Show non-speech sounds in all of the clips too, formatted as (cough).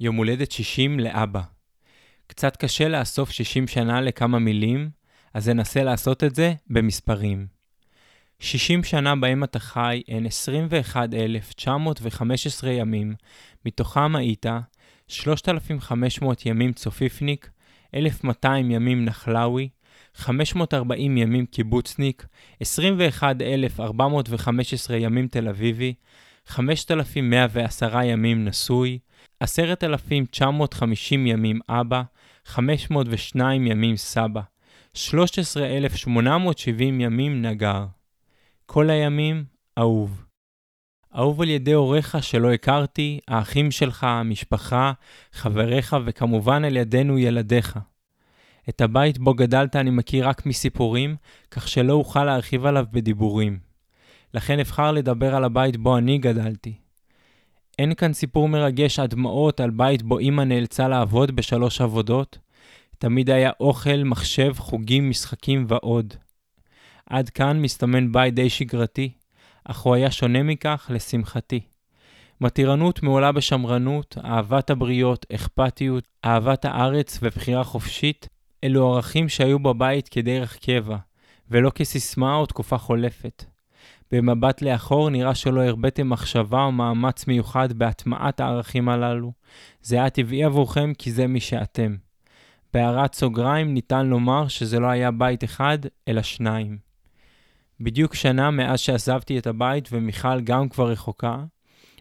יום הולדת 60 לאבא. קצת קשה לאסוף 60 שנה לכמה מילים, אז אנסה לעשות את זה במספרים. 60 שנה בהם אתה חי הן 21,915 ימים, מתוכם היית 3,500 ימים צופיפניק, 1,200 ימים נחלאוי, 540 ימים קיבוצניק, 21,415 ימים תל אביבי, 5,110 ימים נשוי, 10,950 ימים אבא, 502 ימים סבא, 13,870 ימים נגר. כל הימים, אהוב. אהוב על ידי הוריך שלא הכרתי, האחים שלך, המשפחה, חבריך וכמובן על ידינו ילדיך. את הבית בו גדלת אני מכיר רק מסיפורים, כך שלא אוכל להרחיב עליו בדיבורים. לכן אבחר לדבר על הבית בו אני גדלתי. אין כאן סיפור מרגש עד דמעות על בית בו אמא נאלצה לעבוד בשלוש עבודות. תמיד היה אוכל, מחשב, חוגים, משחקים ועוד. עד כאן מסתמן בית די שגרתי, אך הוא היה שונה מכך לשמחתי. מתירנות מעולה בשמרנות, אהבת הבריות, אכפתיות, אהבת הארץ ובחירה חופשית, אלו ערכים שהיו בבית כדרך קבע, ולא כסיסמה או תקופה חולפת. במבט לאחור נראה שלא הרביתם מחשבה או מאמץ מיוחד בהטמעת הערכים הללו. זה היה טבעי עבורכם כי זה מי שאתם. בהערת סוגריים ניתן לומר שזה לא היה בית אחד, אלא שניים. בדיוק שנה מאז שעזבתי את הבית ומיכל גם כבר רחוקה,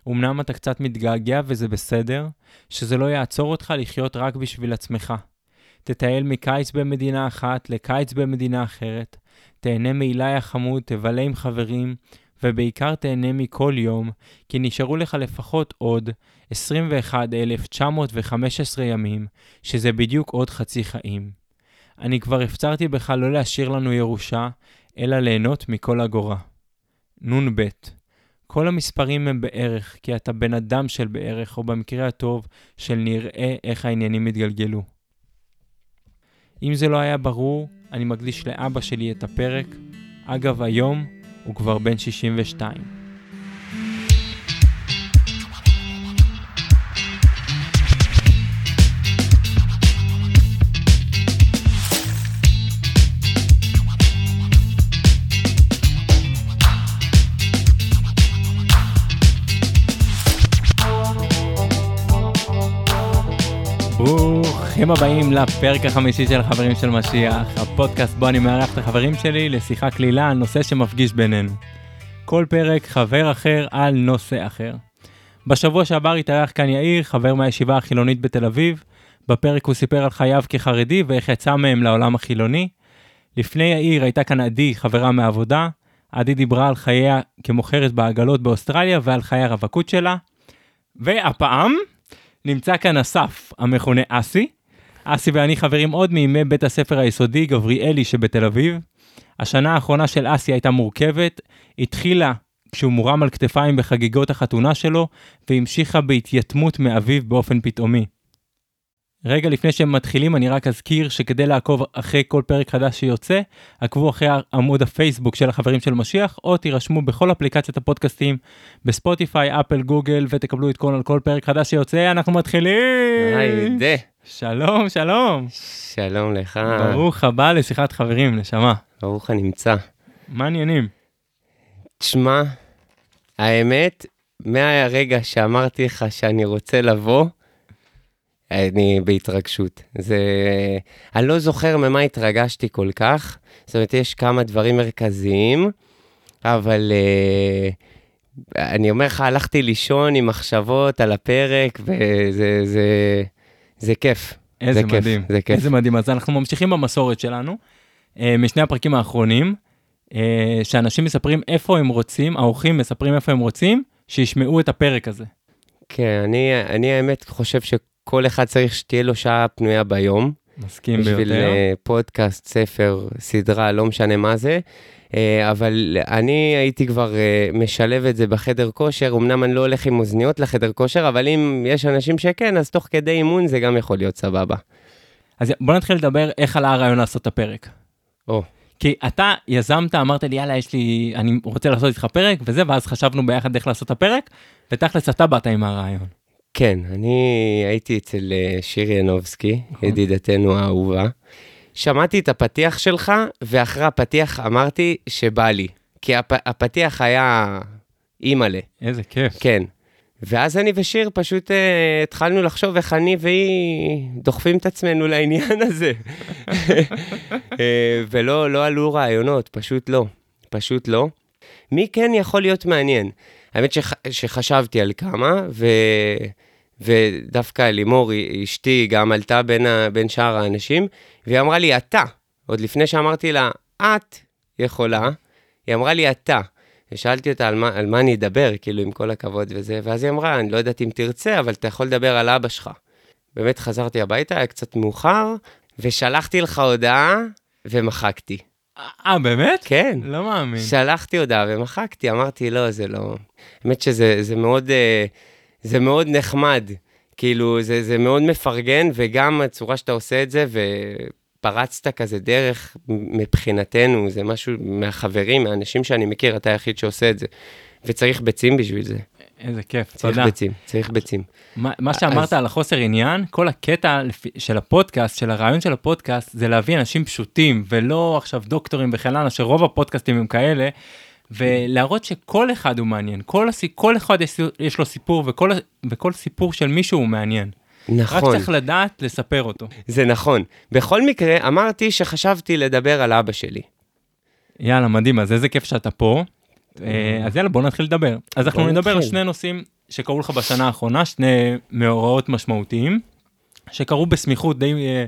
אמנם אתה קצת מתגעגע וזה בסדר, שזה לא יעצור אותך לחיות רק בשביל עצמך. תטייל מקיץ במדינה אחת לקיץ במדינה אחרת, תהנה מאילי החמוד, תבלה עם חברים, ובעיקר תהנה מכל יום, כי נשארו לך לפחות עוד 21,915 ימים, שזה בדיוק עוד חצי חיים. אני כבר הפצרתי בך לא להשאיר לנו ירושה, אלא ליהנות מכל אגורה. נ"ב כל המספרים הם בערך, כי אתה בן אדם של בערך, או במקרה הטוב, של נראה איך העניינים יתגלגלו. אם זה לא היה ברור, אני מקדיש לאבא שלי את הפרק. אגב, היום הוא כבר בן 62. ברוכים הבאים לפרק החמישי של החברים של משיח, הפודקאסט בו אני מארח את החברים שלי לשיחה קלילה על נושא שמפגיש בינינו. כל פרק חבר אחר על נושא אחר. בשבוע שעבר התארח כאן יאיר, חבר מהישיבה החילונית בתל אביב. בפרק הוא סיפר על חייו כחרדי ואיך יצא מהם לעולם החילוני. לפני יאיר הייתה כאן עדי, חברה מהעבודה. עדי דיברה על חייה כמוכרת בעגלות באוסטרליה ועל חיי הרווקות שלה. והפעם נמצא כאן אסף, המכונה אסי. אסי ואני חברים עוד מימי בית הספר היסודי גבריאלי שבתל אביב. השנה האחרונה של אסי הייתה מורכבת, התחילה כשהוא מורם על כתפיים בחגיגות החתונה שלו, והמשיכה בהתייתמות מאביו באופן פתאומי. רגע לפני שהם מתחילים אני רק אזכיר שכדי לעקוב אחרי כל פרק חדש שיוצא, עקבו אחרי עמוד הפייסבוק של החברים של משיח, או תירשמו בכל אפליקציית הפודקאסטים בספוטיפיי, אפל, גוגל, ותקבלו עדכון על כל פרק חדש שיוצא, אנחנו מתחילים! היידה. שלום, שלום. שלום לך. ברוך הבא לשיחת חברים, נשמה. ברוך הנמצא. מה העניינים? תשמע, האמת, מהרגע שאמרתי לך שאני רוצה לבוא, אני בהתרגשות. זה... אני לא זוכר ממה התרגשתי כל כך. זאת אומרת, יש כמה דברים מרכזיים, אבל uh, אני אומר לך, הלכתי לישון עם מחשבות על הפרק, וזה זה, זה כיף. איזה זה מדהים. כיף, זה כיף. איזה מדהים. אז אנחנו ממשיכים במסורת שלנו, אה, משני הפרקים האחרונים, אה, שאנשים מספרים איפה הם רוצים, האורחים מספרים איפה הם רוצים, שישמעו את הפרק הזה. כן, אני, אני האמת חושב שכל אחד צריך שתהיה לו שעה פנויה ביום. מסכים בשביל ביותר. אה, פודקאסט, ספר, סדרה, לא משנה מה זה. אה, אבל אני הייתי כבר אה, משלב את זה בחדר כושר, אמנם אני לא הולך עם אוזניות לחדר כושר, אבל אם יש אנשים שכן, אז תוך כדי אימון זה גם יכול להיות סבבה. אז בוא נתחיל לדבר איך עלה הרעיון לעשות את הפרק. או, כי אתה יזמת, אמרת לי, יאללה, יש לי, אני רוצה לעשות איתך פרק וזה, ואז חשבנו ביחד איך לעשות את הפרק, ותכלס אתה באת עם הרעיון. כן, אני הייתי אצל אה, שירי ינובסקי, נכון. ידידתנו האהובה. שמעתי את הפתיח שלך, ואחרי הפתיח אמרתי שבא לי. כי הפ, הפתיח היה אימא'לה, איזה כיף. כן. ואז אני ושיר פשוט אה, התחלנו לחשוב איך אני והיא דוחפים את עצמנו לעניין הזה. (laughs) אה, ולא לא עלו רעיונות, פשוט לא. פשוט לא. מי כן יכול להיות מעניין? האמת שח, שחשבתי על כמה, ו, ודווקא לימור, אשתי, גם עלתה בין, ה, בין שאר האנשים, והיא אמרה לי, אתה. עוד לפני שאמרתי לה, את יכולה, היא אמרה לי, אתה. ושאלתי אותה על מה, על מה אני אדבר, כאילו, עם כל הכבוד וזה, ואז היא אמרה, אני לא יודעת אם תרצה, אבל אתה יכול לדבר על אבא שלך. באמת חזרתי הביתה, היה קצת מאוחר, ושלחתי לך הודעה, ומחקתי. אה, באמת? כן. לא מאמין. שלחתי הודעה ומחקתי, אמרתי, לא, זה לא... האמת שזה זה מאוד, אה, זה מאוד נחמד. כאילו, זה, זה מאוד מפרגן, וגם הצורה שאתה עושה את זה, ופרצת כזה דרך מבחינתנו, זה משהו מהחברים, מהאנשים שאני מכיר, אתה היחיד שעושה את זה. וצריך ביצים בשביל זה. איזה כיף, צריך תודה. ביצים, צריך ביצים. מה, מה שאמרת אז- על החוסר עניין, כל הקטע של הפודקאסט, של הרעיון של הפודקאסט, זה להביא אנשים פשוטים, ולא עכשיו דוקטורים וכן הלאה, שרוב הפודקאסטים הם כאלה, ולהראות שכל אחד הוא מעניין, כל, הסי, כל אחד יש, יש לו סיפור, וכל, וכל סיפור של מישהו הוא מעניין. רק נכון, צריך לדעת לספר אותו. זה נכון. בכל מקרה, אמרתי שחשבתי לדבר על אבא שלי. יאללה, מדהים, אז איזה כיף שאתה פה. אה, אז יאללה, בוא נתחיל לדבר. אז אנחנו נדבר על. שני נושאים שקרו לך בשנה האחרונה, שני מאורעות משמעותיים, שקרו בסמיכות די, אה,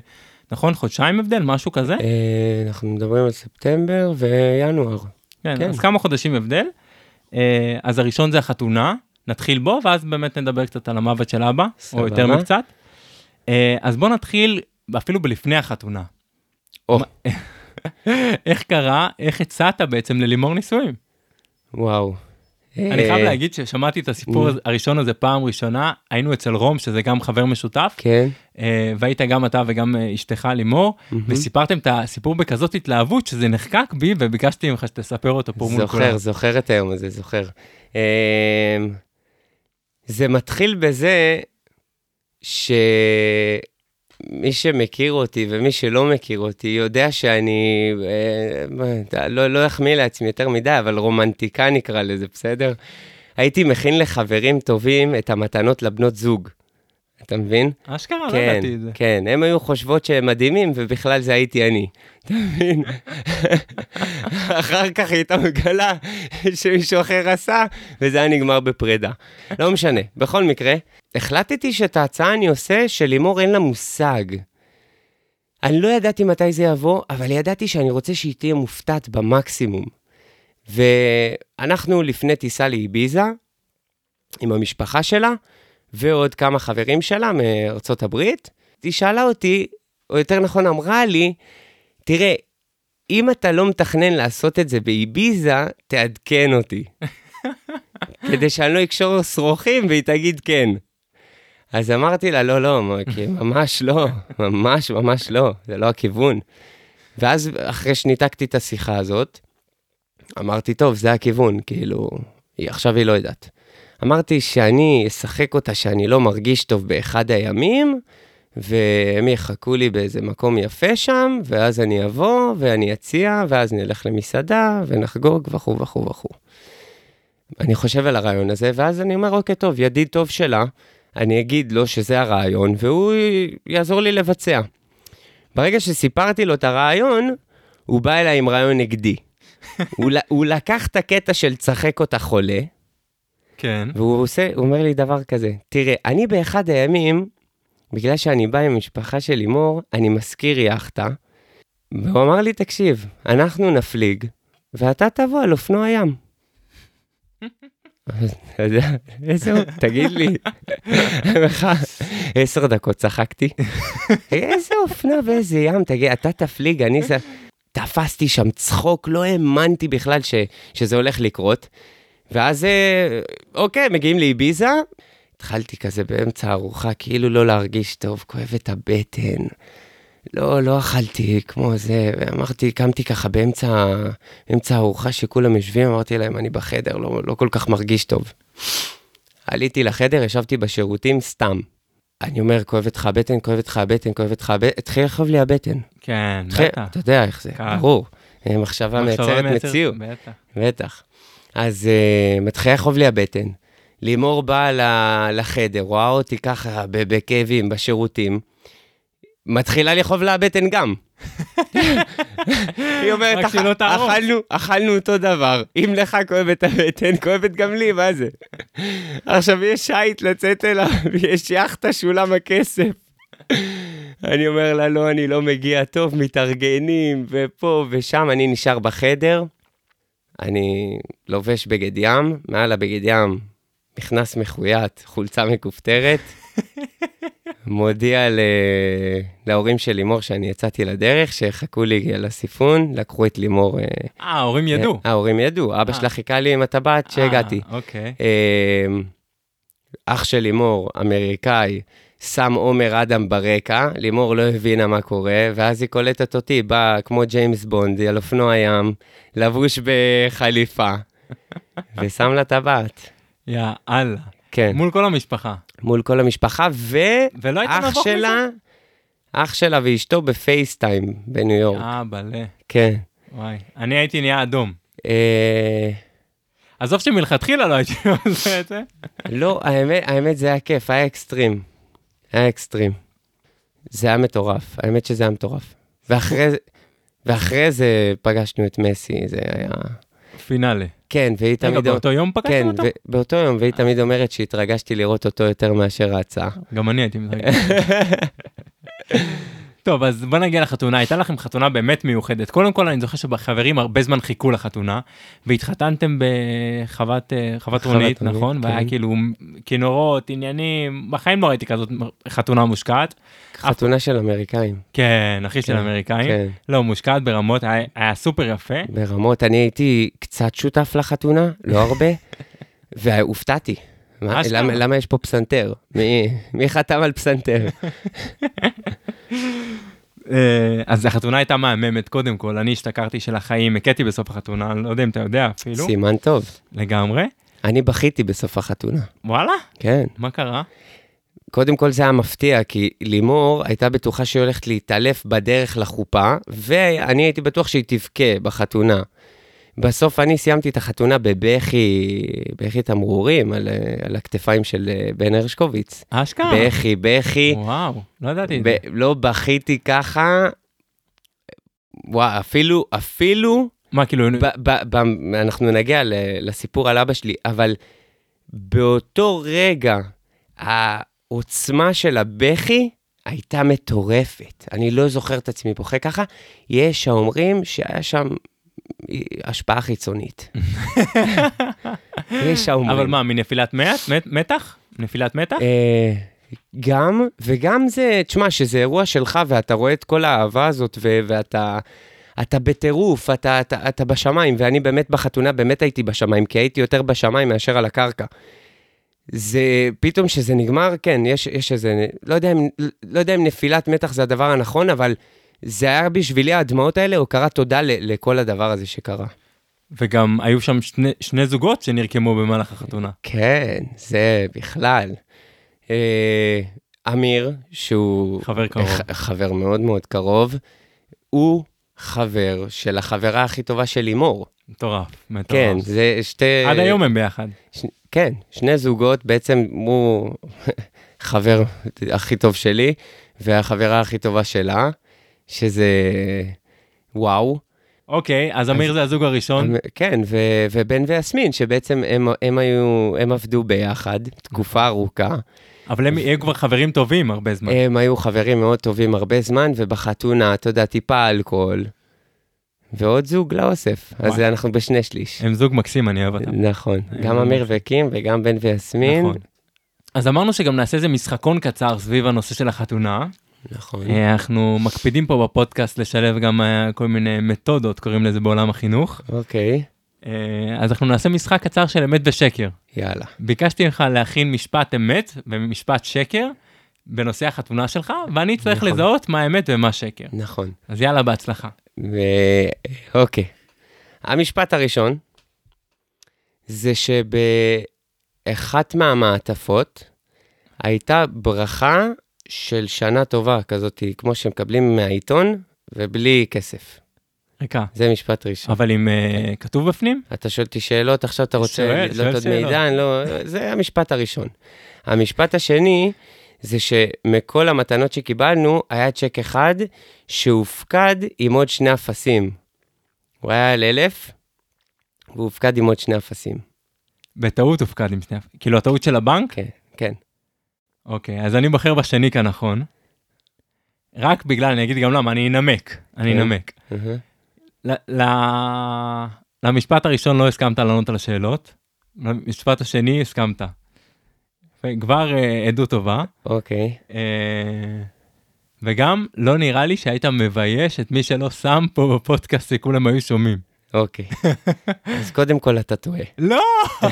נכון? חודשיים הבדל, משהו כזה? אה, אנחנו מדברים על ספטמבר וינואר. כן, כן. אז כמה חודשים הבדל. אה, אז הראשון זה החתונה, נתחיל בו, ואז באמת נדבר קצת על המוות של אבא, סבבה. או יותר מקצת. אה, אז בוא נתחיל אפילו בלפני החתונה. או. (laughs) איך קרה, איך הצעת בעצם ללימור נישואים? וואו. אני חייב אה, להגיד ששמעתי את הסיפור הזה- הראשון הזה פעם ראשונה, היינו אצל רום, שזה גם חבר משותף, כן. אה, והיית גם אתה וגם אה, אשתך לימור, וסיפרתם את הסיפור בכזאת התלהבות שזה נחקק בי, וביקשתי ממך שתספר אותו פה מול כולם. זוכר, זוכר את היום הזה, זוכר. זה מתחיל בזה שמי שמכיר אותי ומי שלא מכיר אותי יודע שאני, אה, לא, לא אחמיא לעצמי יותר מדי, אבל רומנטיקה נקרא לזה, בסדר? הייתי מכין לחברים טובים את המתנות לבנות זוג. אתה מבין? אשכרה, לא כן, ידעתי את זה. כן, הם היו חושבות שהם מדהימים, ובכלל זה הייתי אני. אתה מבין? (laughs) אחר כך היא הייתה מגלה שמישהו אחר עשה, וזה היה נגמר בפרידה. לא משנה, בכל מקרה, החלטתי שאת ההצעה אני עושה שלימור אין לה מושג. אני לא ידעתי מתי זה יבוא, אבל ידעתי שאני רוצה שהיא תהיה מופתעת במקסימום. ואנחנו לפני טיסה לאביזה, עם המשפחה שלה, ועוד כמה חברים שלה מארצות הברית. היא שאלה אותי, או יותר נכון אמרה לי, תראה, אם אתה לא מתכנן לעשות את זה באביזה, תעדכן אותי. (laughs) כדי שאני לא אקשור שרוכים והיא תגיד כן. אז אמרתי לה, לא, לא, ממש לא, ממש ממש לא, זה לא הכיוון. ואז אחרי שניתקתי את השיחה הזאת, אמרתי, טוב, זה הכיוון, כאילו, היא, עכשיו היא לא יודעת. אמרתי שאני אשחק אותה שאני לא מרגיש טוב באחד הימים, והם יחכו לי באיזה מקום יפה שם, ואז אני אבוא ואני אציע, ואז נלך למסעדה ונחגוג וכו' וכו' וכו'. אני חושב על הרעיון הזה, ואז אני אומר, אוקיי, טוב, ידיד טוב שלה, אני אגיד לו שזה הרעיון, והוא יעזור לי לבצע. ברגע שסיפרתי לו את הרעיון, הוא בא אליי עם רעיון נגדי. הוא, הוא לקח את הקטע של צחק אותה חולה, כן. והוא עושה, הוא אומר לי דבר כזה, תראה, אני באחד הימים, בגלל שאני בא עם המשפחה של לימור, אני משכיר יאכטה, והוא אמר לי, תקשיב, אנחנו נפליג, ואתה תבוא על אופנוע ים. אתה יודע, איזה, תגיד לי, (laughs) עשר דקות צחקתי, איזה אופנוע ואיזה ים, תגיד, אתה תפליג, אני. תפסתי שם צחוק, לא האמנתי בכלל שזה הולך לקרות. ואז, אה, אוקיי, מגיעים לאביזה, התחלתי כזה באמצע הארוחה, כאילו לא להרגיש טוב, כואב את הבטן. לא, לא אכלתי כמו זה, ואמרתי, קמתי ככה באמצע, באמצע הארוחה שכולם יושבים, אמרתי להם, אני בחדר, לא, לא כל כך מרגיש טוב. עליתי לחדר, ישבתי בשירותים סתם. אני אומר, כואבת לך הבטן, כואבת לך הבטן, כואבת לך הבטן, התחיל לכאוב לי הבטן. כן, התחיל- בטח. אתה יודע איך זה, קל. ברור. מחשבה מייצרת- מציאות. בטח. בטח. אז uh, מתחילה לכאוב לי הבטן. לימור באה לחדר, רואה אותי ככה בכאבים, בשירותים. מתחילה לכאוב לה הבטן גם. היא אומרת, רק שלא "אכ- תהרוס." אכלנו, אכלנו אותו דבר. אם לך כואבת הבטן, כואבת גם לי, מה זה? עכשיו יש שייט לצאת אליו, יש יאכטה שולם הכסף. אני אומר לה, לא, אני לא מגיע טוב, מתארגנים, ופה ושם, אני נשאר בחדר. אני לובש בגד ים, מעל הבגד ים, מכנס מחויית, חולצה מכופתרת. (laughs) מודיע ל... להורים של לימור שאני יצאתי לדרך, שיחכו לי על הסיפון, לקחו את לימור. אה, אה, ההורים ידעו. ההורים ידעו, אבא אה. שלה חיכה לי עם הטבעת שהגעתי. אה, אוקיי. אה, אח של לימור, אמריקאי, שם עומר אדם ברקע, לימור לא הבינה מה קורה, ואז היא קולטת אותי, בא כמו ג'יימס בונד, על אופנוע ים, לבוש בחליפה, (laughs) ושם לה טבעת. יא אללה. כן, מול כל המשפחה. מול כל המשפחה, ואח? שלה, אח שלה ואשתו בפייסטיים בניו יורק. אה, בלה. כן. וואי. אני הייתי נהיה אדום. אה, עזוב שמלכתחילה לא הייתי עושה את זה. לא, האמת, האמת זה היה כיף, היה אקסטרים. היה אקסטרים. זה היה מטורף, האמת שזה היה מטורף. ואחרי, ואחרי זה פגשנו את מסי, זה היה... פינאלה. כן, והיא רגע, תמיד... באותו יום כן, פגשתם אותו? ו- באותו יום, והיא תמיד אומרת שהתרגשתי לראות אותו יותר מאשר ההצעה. גם אני הייתי מתרגש. (laughs) טוב, אז בוא נגיע לחתונה. הייתה לכם חתונה באמת מיוחדת. קודם כל, אני זוכר שבחברים הרבה זמן חיכו לחתונה, והתחתנתם בחוות אה, רונית, נכון? כן. והיה כאילו כינורות, עניינים, בחיים לא ראיתי כזאת חתונה מושקעת. חתונה של אמריקאים. כן, אחי של כן, אמריקאים. כן, לא, מושקעת ברמות, היה- היה סופר יפה. ברמות. אני הייתי קצת שותף לחתונה, לא הרבה, (laughs) והופתעתי. מה-. למה, למה יש פה פסנתר? מי, מי חתם על פסנתר? (laughs) אה, אז החתונה הייתה מהממת קודם כל, אני השתכרתי של החיים, הכיתי בסוף החתונה, לא יודע אם אתה יודע אפילו, סימן טוב. לגמרי. אני בכיתי בסוף החתונה, וואלה? כן. מה קרה? קודם כל זה היה מפתיע, כי לימור הייתה בטוחה שהיא הולכת להתעלף בדרך לחופה, ואני הייתי בטוח שהיא תבכה בחתונה. בסוף אני סיימתי את החתונה בבכי, בכי תמרורים על, אה, על הכתפיים של אה, בן הרשקוביץ. אשכרה? בכי, בכי. וואו, לא ידעתי ב-. לא בכיתי ככה, וואו, אפילו, אפילו, מה, כאילו, ב, ב, ב, אנחנו נגיע ל, לסיפור על אבא שלי, אבל באותו רגע, העוצמה של הבכי הייתה מטורפת. אני לא זוכר את עצמי בוכה ככה. יש האומרים שהיה שם השפעה חיצונית. יש האומרים. אבל מה, מנפילת מת- מת- מתח? נפילת מתח? אה, גם, וגם זה, תשמע, שזה אירוע שלך ואתה רואה את כל האהבה הזאת ו- ואתה... אתה בטירוף, אתה, אתה, אתה בשמיים, ואני באמת בחתונה באמת הייתי בשמיים, כי הייתי יותר בשמיים מאשר על הקרקע. זה, פתאום שזה נגמר, כן, יש, יש איזה, לא יודע, אם, לא יודע אם נפילת מתח זה הדבר הנכון, אבל זה היה בשבילי הדמעות האלה, הוקרת תודה ל, לכל הדבר הזה שקרה. וגם היו שם שני- שני זוגות שנרקמו במהלך החתונה. כן, זה בכלל. אה, אמיר, שהוא חבר קרוב. ח- חבר מאוד מאוד קרוב, הוא חבר של החברה הכי טובה של לימור. מטורף, מטורף. כן, זה שתי... עד היום הם ביחד. ש... כן, שני זוגות, בעצם הוא (laughs) חבר הכי טוב שלי, והחברה הכי טובה שלה, שזה וואו. אוקיי, אז אמיר זה הזוג הראשון. כן, ו... ובן ויסמין, שבעצם הם, הם היו, הם עבדו ביחד תקופה ארוכה. אבל הם הם כבר חברים טובים הרבה זמן. הם היו חברים מאוד טובים הרבה זמן, ובחתונה, אתה יודע, טיפה אלכוהול. ועוד זוג לאוסף, אז וואי. אנחנו בשני שליש. הם זוג מקסים, אני אוהב אותם. נכון, גם אמיר וקים וגם בן ויסמין. נכון. אז אמרנו שגם נעשה איזה משחקון קצר סביב הנושא של החתונה. נכון. אה, אנחנו מקפידים פה בפודקאסט לשלב גם אה, כל מיני מתודות, קוראים לזה בעולם החינוך. אוקיי, אה, אז אנחנו נעשה משחק קצר של אמת ושקר. יאללה. ביקשתי ממך להכין משפט אמת ומשפט שקר בנושא החתונה שלך, ואני צריך נכון. לזהות מה אמת ומה שקר. נכון. אז יאללה, בהצלחה. ו... אוקיי. המשפט הראשון זה אחת מהמעטפות הייתה ברכה של שנה טובה כזאת, כמו שמקבלים מהעיתון, ובלי כסף. ריקה. זה משפט ראשון. אבל אם אה, כתוב בפנים? אתה שואל אותי שאלות, עכשיו אתה רוצה לדלות שואל עוד. מידע, לא... זה המשפט הראשון. המשפט השני, זה שמכל המתנות שקיבלנו, היה צ'ק אחד שהופקד עם עוד שני אפסים. הוא היה על אלף, והוא הופקד עם עוד שני אפסים. בטעות הופקד עם שני... כאילו הטעות של הבנק? כן, כן. אוקיי, אז אני בוחר בשני כנכון. רק בגלל, אני אגיד גם למה, אני אנמק. אני כן. אנמק. למשפט הראשון לא הסכמת לענות על השאלות, למשפט השני הסכמת. כבר אה, עדות טובה. אוקיי. אה, וגם לא נראה לי שהיית מבייש את מי שלא שם פה בפודקאסט שכולם היו שומעים. אוקיי. (laughs) אז קודם כל אתה טועה. לא! (laughs)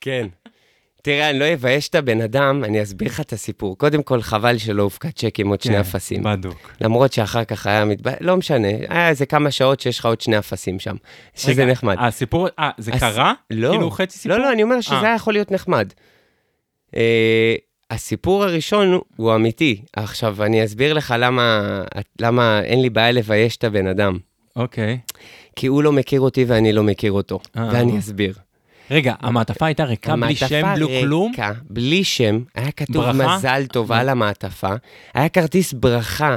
כן. תראה, אני לא אבייש את הבן אדם, אני אסביר לך את הסיפור. קודם כל, חבל שלא הופקד צ'ק עם עוד שני אפסים. בדוק. למרות שאחר כך היה מתבייש, לא משנה, היה איזה כמה שעות שיש לך עוד שני אפסים שם. שזה נחמד. הסיפור, אה, זה קרה? לא, כאילו חצי סיפור? לא, לא, אני אומר שזה אה. היה יכול להיות נחמד. אה, הסיפור הראשון הוא- אמיתי. עכשיו, אני אסביר לך למה, למה אין לי בעיה לבייש את הבן אדם. אוקיי. כי הוא לא מכיר אותי ואני לא מכיר אותו. אה. ואני אסביר. רגע, המעטפה הייתה ריקה בלי המעטפה שם, בלי כלום? ריקה, בלי שם, היה כתוב ברכה? מזל טוב על המעטפה, היה כרטיס ברכה,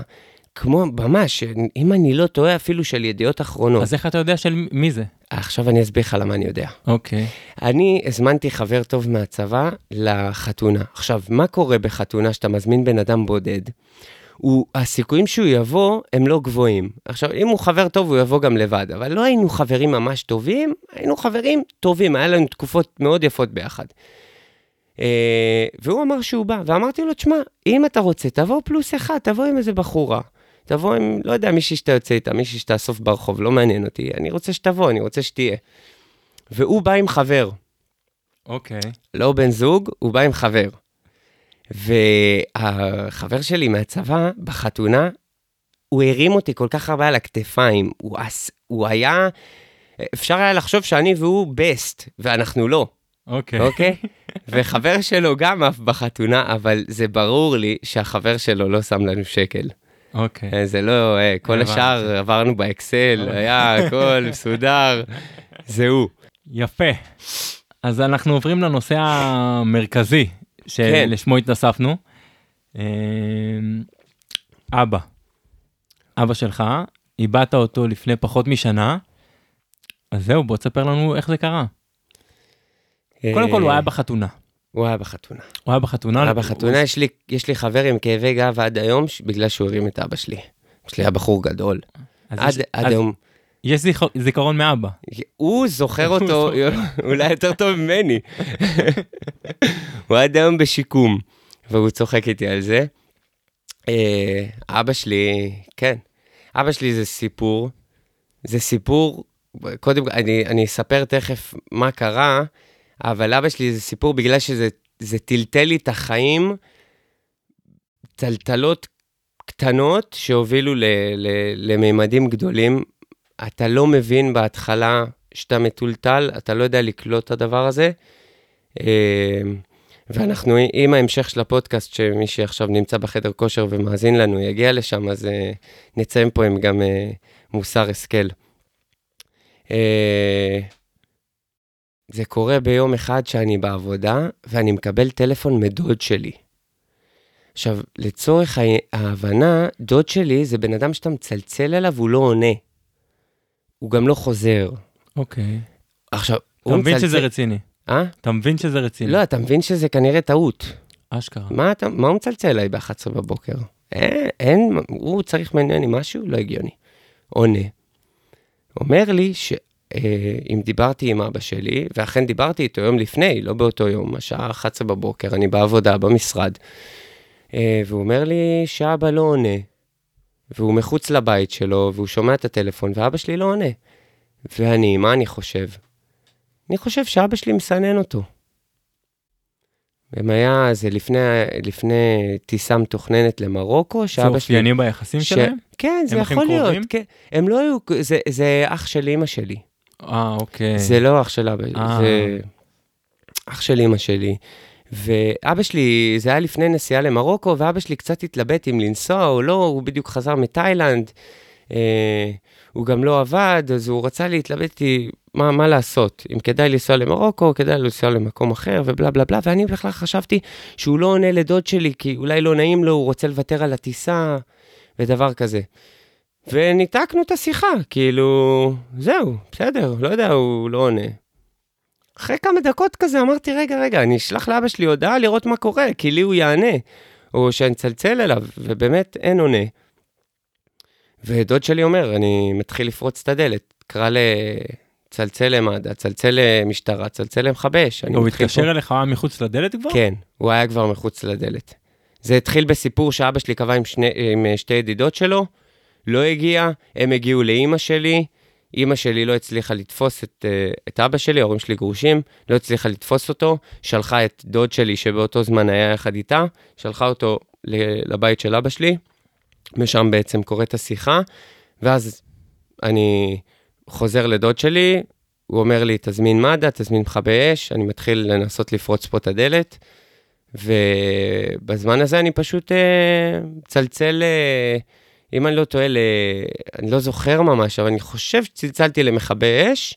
כמו, ממש, אם אני לא טועה, אפילו של ידיעות אחרונות. אז איך אתה יודע של מי זה? עכשיו אני אסביר לך למה אני יודע. אוקיי. אני הזמנתי חבר טוב מהצבא לחתונה. עכשיו, מה קורה בחתונה שאתה מזמין בן אדם בודד? הוא, הסיכויים שהוא יבוא הם לא גבוהים. עכשיו, אם הוא חבר טוב, הוא יבוא גם לבד, אבל לא היינו חברים ממש טובים, היינו חברים טובים, היה לנו תקופות מאוד יפות ביחד. אה, והוא אמר שהוא בא, ואמרתי לו, תשמע, אם אתה רוצה, תבוא פלוס אחד, תבוא עם איזה בחורה. תבוא עם, לא יודע, מישהי שאתה יוצא איתה, מישהי שתאסוף ברחוב, לא מעניין אותי, אני רוצה שתבוא, אני רוצה שתהיה. והוא בא עם חבר, אוקיי. לא בן זוג, הוא בא עם חבר. והחבר שלי מהצבא, בחתונה, הוא הרים אותי כל כך הרבה על הכתפיים. הוא, הוא היה, אפשר היה לחשוב שאני והוא בסט, ואנחנו לא, אוקיי. אוקיי? וחבר שלו גם עף בחתונה, אבל זה ברור לי שהחבר שלו לא שם לנו שקל. אוקיי. אה, זה לא, אה, כל. השאר עברנו באקסל, אוקיי. היה הכל (laughs) מסודר, זה הוא. יפה. אז אנחנו עוברים לנושא המרכזי כן. שלשמו התנספנו. אמ, אבא. אבא שלך, איבדת אותו לפני פחות משנה. אז זהו, בוא תספר לנו איך זה קרה. קודם כל הוא היה בחתונה. הוא היה בחתונה. הוא היה בחתונה. היה בחתונה, יש לי, יש לי חבר עם כאבי גב עד היום, בגלל שהוא הרים את אבא שלי. אבא שלי היה בחור גדול. עד יש- עד אז היום. יש זיכר- זיכרון מאבא. הוא זוכר אותו (laughs) אולי יותר טוב ממני. (laughs) הוא עד היום בשיקום, והוא צוחק איתי על זה. אה, אבא שלי, כן, אבא שלי זה סיפור, זה סיפור, קודם כל, אני, אני אספר תכף מה קרה, אבל אבא שלי זה סיפור בגלל שזה זה טלטל לי את החיים, טלטלות קטנות שהובילו ל, ל, לממדים גדולים. אתה לא מבין בהתחלה שאתה מטולטל, אתה לא יודע לקלוט את הדבר הזה. אה, ואנחנו, עם ההמשך של הפודקאסט, שמי שעכשיו נמצא בחדר כושר ומאזין לנו יגיע לשם, אז אה, נציין פה עם גם אה, מוסר השכל. זה קורה ביום אחד שאני בעבודה, ואני מקבל טלפון מדוד שלי. עכשיו, לצורך ההבנה, דוד שלי זה בן אדם שאתה מצלצל אליו, הוא לא עונה. הוא גם לא חוזר. אוקיי. עכשיו, אתה הוא מבין מצלצל... שזה רציני. אה? אתה מבין שזה רציני. לא, אתה מבין שזה כנראה טעות. אשכרה. מה, אתה, מה הוא מצלצל אליי ב-11 בבוקר? אין, אין, הוא צריך ממני משהו? לא הגיוני. עונה. אומר לי שאם דיברתי עם אבא שלי, ואכן דיברתי איתו יום לפני, לא באותו יום, השעה 11 בבוקר, אני בעבודה, במשרד, אה, והוא אומר לי שאבא לא עונה, והוא מחוץ לבית שלו, והוא שומע את הטלפון, ואבא שלי לא עונה. ואני, מה אני חושב? אני חושב שאבא שלי מסנן אותו. הם היה, זה לפני, לפני טיסה מתוכננת למרוקו, זה שאבא שלי... אופייני ביחסים ש- שלהם? כן, זה יכול להיות. קרובים? כן. הם לא היו, זה, זה אח של אימא שלי. אה, אוקיי. זה לא אח של אבא, אה. זה אח של אמא שלי. ואבא שלי, זה היה לפני נסיעה למרוקו, ואבא שלי קצת התלבט אם לנסוע או לא, הוא בדיוק חזר מתאילנד. אה, הוא גם לא עבד, אז הוא רצה להתלבט איתי מה, מה לעשות, אם כדאי לנסוע למרוקו, כדאי לנסוע למקום אחר, ובלה בלה בלה, ואני בכלל חשבתי שהוא לא עונה לדוד שלי, כי אולי לא נעים לו, הוא רוצה לוותר על הטיסה, ודבר כזה. וניתקנו את השיחה, כאילו, זהו, בסדר, לא יודע, הוא לא עונה. אחרי כמה דקות כזה אמרתי, רגע, רגע, אני אשלח לאבא שלי הודעה לראות מה קורה, כי לי הוא יענה, או שאני אצלצל אליו, ובאמת אין עונה. ודוד שלי אומר, אני מתחיל לפרוץ את הדלת, קרא לצלצל למד"א, צלצל למשטרה, צלצל. אני הוא התקשר אליך מחוץ לדלת כבר? כן, הוא היה כבר מחוץ לדלת. זה התחיל בסיפור שאבא שלי קבע עם, שני, עם אה, שתי ידידות שלו, לא הגיע, הם הגיעו לאימא שלי, אימא שלי לא הצליחה לתפוס את, אה, את אבא שלי, ההורים שלי גרושים, לא הצליחה לתפוס אותו, שלחה את דוד שלי, שבאותו זמן היה יחד איתה, שלחה אותו לבית של אבא שלי, ושם בעצם קורית השיחה, ואז אני חוזר לדוד שלי, הוא אומר לי, תזמין מד"א, תזמין מכבי אש, אני מתחיל לנסות לפרוץ פה את הדלת, ובזמן הזה אני פשוט אה, מצלצל, אה, אם אני לא טועה, ל... אני לא זוכר ממש, אבל אני חושב שצלצלתי למכבי אש,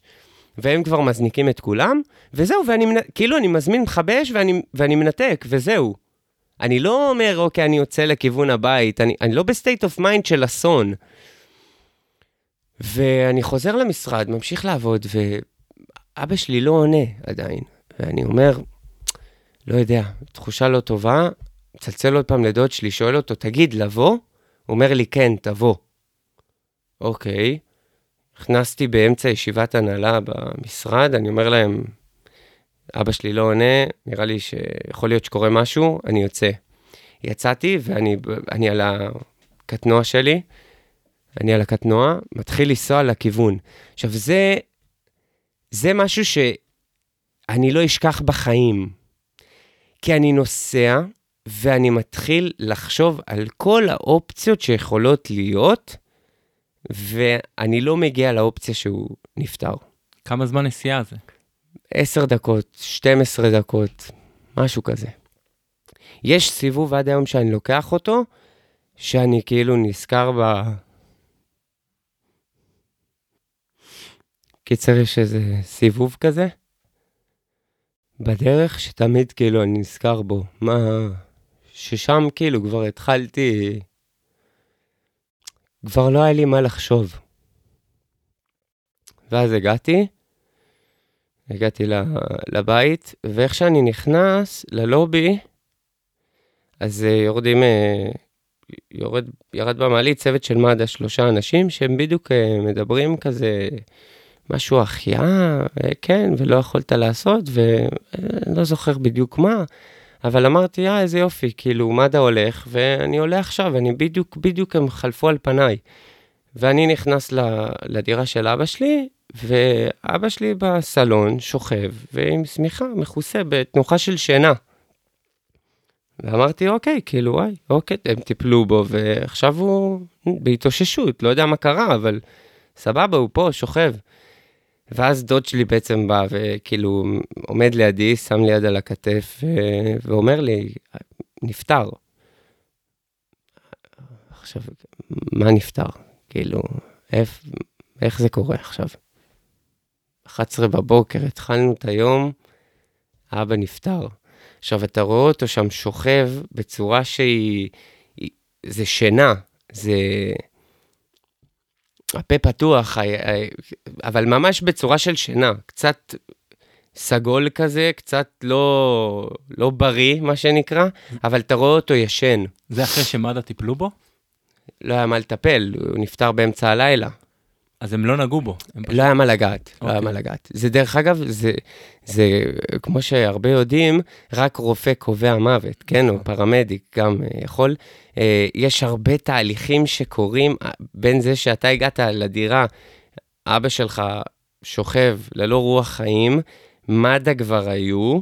והם כבר מזניקים את כולם, וזהו, ואני, כאילו אני מזמין מכבי אש ואני, ואני מנתק, וזהו. אני לא אומר, אוקיי, אני יוצא לכיוון הבית, אני, אני לא ב state of mind של אסון. ואני חוזר למשרד, ממשיך לעבוד, ואבא שלי לא עונה עדיין. ואני אומר, לא יודע, תחושה לא טובה, מצלצל עוד פעם לדוד שלי, שואל אותו, תגיד, לבוא? הוא אומר לי, כן, תבוא. אוקיי. נכנסתי באמצע ישיבת הנהלה במשרד, אני אומר להם, אבא שלי לא עונה, נראה לי שיכול להיות שקורה משהו, אני יוצא. יצאתי ואני אני על הקטנוע שלי, אני על הקטנוע, מתחיל לנסוע לכיוון. עכשיו, זה, זה משהו שאני לא אשכח בחיים. כי אני נוסע ואני מתחיל לחשוב על כל האופציות שיכולות להיות, ואני לא מגיע לאופציה שהוא נפטר. כמה זמן נסיעה זה? 10 דקות, 12 דקות, משהו כזה. יש סיבוב עד היום שאני לוקח אותו, שאני כאילו נזכר ב... קיצר, יש איזה סיבוב כזה בדרך שתמיד כאילו אני נזכר בו. מה... ששם כאילו כבר התחלתי... כבר לא היה לי מה לחשוב. ואז הגעתי, הגעתי לבית, ואיך שאני נכנס ללובי, אז אה, יורדים, אה, יורד, ירד במעלית צוות של מד"א שלושה אנשים שהם בדיוק אה, מדברים כזה, משהו החייאה, אה, כן, ולא יכולת לעשות, ואני לא זוכר בדיוק מה, אבל אמרתי, אה, איזה יופי, כאילו, מד"א הולך, ואני עולה עכשיו, אני בדיוק, בדיוק הם חלפו על פניי. ואני נכנס ל- לדירה של אבא שלי, ואבא שלי בסלון שוכב, ועם שמיכה, מכוסה בתנוחה של שינה. ואמרתי, אוקיי, כאילו, וואי, אוקיי, הם טיפלו בו, ועכשיו הוא בהתאוששות, לא יודע מה קרה, אבל סבבה, הוא פה, שוכב. ואז דוד שלי בעצם בא, וכאילו, עומד לידי, שם לי יד על הכתף, ו- ואומר לי, נפטר. עכשיו, מה נפטר? כאילו, איך, איך זה קורה עכשיו? 11 בבוקר, התחלנו את היום, אבא נפטר. עכשיו, אתה רואה אותו שם שוכב בצורה שהיא... היא- זה שינה, זה... הפה פתוח, ה- ה- אבל ממש בצורה של שינה, קצת סגול כזה, קצת לא, לא בריא, מה שנקרא, אבל אתה רואה אותו ישן. זה אחרי שמד"א טיפלו בו? לא היה מה לטפל, הוא נפטר באמצע הלילה. אז הם לא נגעו בו. פשוט- לא היה מה לגעת, לא היה אוקיי. מה לגעת. זה דרך אגב, זה, זה כמו שהרבה יודעים, רק רופא קובע מוות, כן, או נכון. פרמדיק גם אה, יכול. אה, יש הרבה תהליכים שקורים אה, בין זה שאתה הגעת לדירה, אבא שלך שוכב ללא רוח חיים, מד"א כבר היו,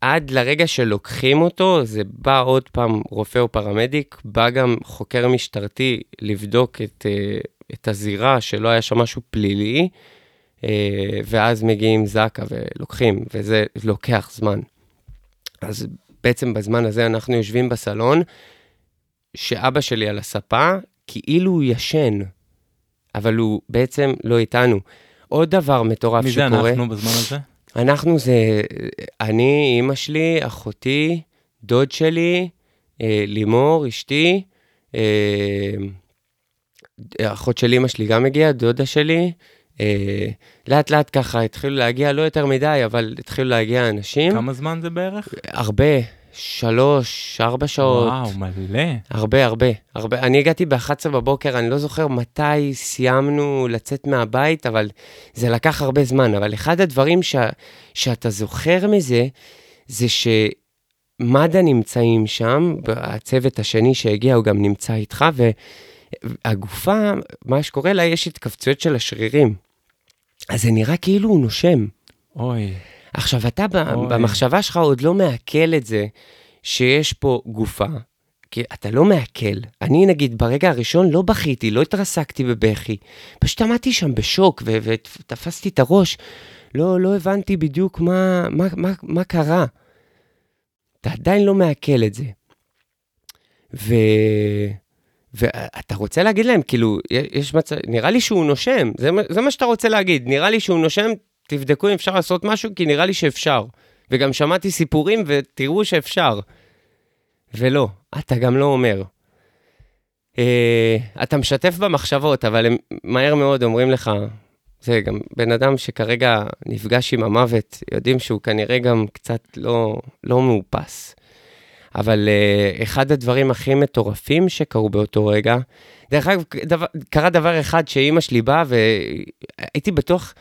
עד לרגע שלוקחים אותו, זה בא עוד פעם רופא או פרמדיק, בא גם חוקר משטרתי לבדוק את, אה, את הזירה, שלא היה שם משהו פלילי, אה, ואז מגיעים זק"א ולוקחים, וזה לוקח זמן. אז בעצם בזמן הזה אנחנו יושבים בסלון, שאבא שלי על הספה, כאילו הוא ישן, אבל הוא בעצם לא איתנו. עוד דבר מטורף שקורה... מי זה אנחנו בזמן הזה? אנחנו זה, אני, אימא שלי, אחותי, דוד שלי, אה, לימור, אשתי, אה, אחות של אימא שלי גם הגיעה, דודה שלי. אה, לאט לאט ככה התחילו להגיע, לא יותר מדי, אבל התחילו להגיע אנשים. כמה זמן זה בערך? הרבה, שלוש, ארבע שעות. וואו, מלא. הרבה, הרבה, הרבה. אני הגעתי ב-11 בבוקר, אני לא זוכר מתי סיימנו לצאת מהבית, אבל זה לקח הרבה זמן. אבל אחד הדברים ש... שאתה זוכר מזה, זה שמד"א נמצאים שם, הצוות השני שהגיע הוא גם נמצא איתך, והגופה, מה שקורה לה, יש התכווצויות של השרירים. אז זה נראה כאילו הוא נושם. אוי. עכשיו, אתה אוי. במחשבה שלך עוד לא מעכל את זה שיש פה גופה, כי אתה לא מעכל. אני, נגיד, ברגע הראשון לא בכיתי, לא התרסקתי בבכי. פשוט עמדתי שם בשוק ותפסתי את הראש. לא, לא הבנתי בדיוק מה, מה, מה, מה קרה. אתה עדיין לא מעכל את זה. ו... ואתה רוצה להגיד להם, כאילו, יש מצב, נראה לי שהוא נושם, זה, זה מה שאתה רוצה להגיד, נראה לי שהוא נושם, תבדקו אם אפשר לעשות משהו, כי נראה לי שאפשר. וגם שמעתי סיפורים ותראו שאפשר. ולא, אתה גם לא אומר. אה, אתה משתף במחשבות, אבל הם מהר מאוד אומרים לך, זה גם בן אדם שכרגע נפגש עם המוות, יודעים שהוא כנראה גם קצת לא, לא מאופס. אבל uh, אחד הדברים הכי מטורפים שקרו באותו רגע, דרך אגב, דבר, קרה דבר אחד שאימא שלי באה והייתי בטוח,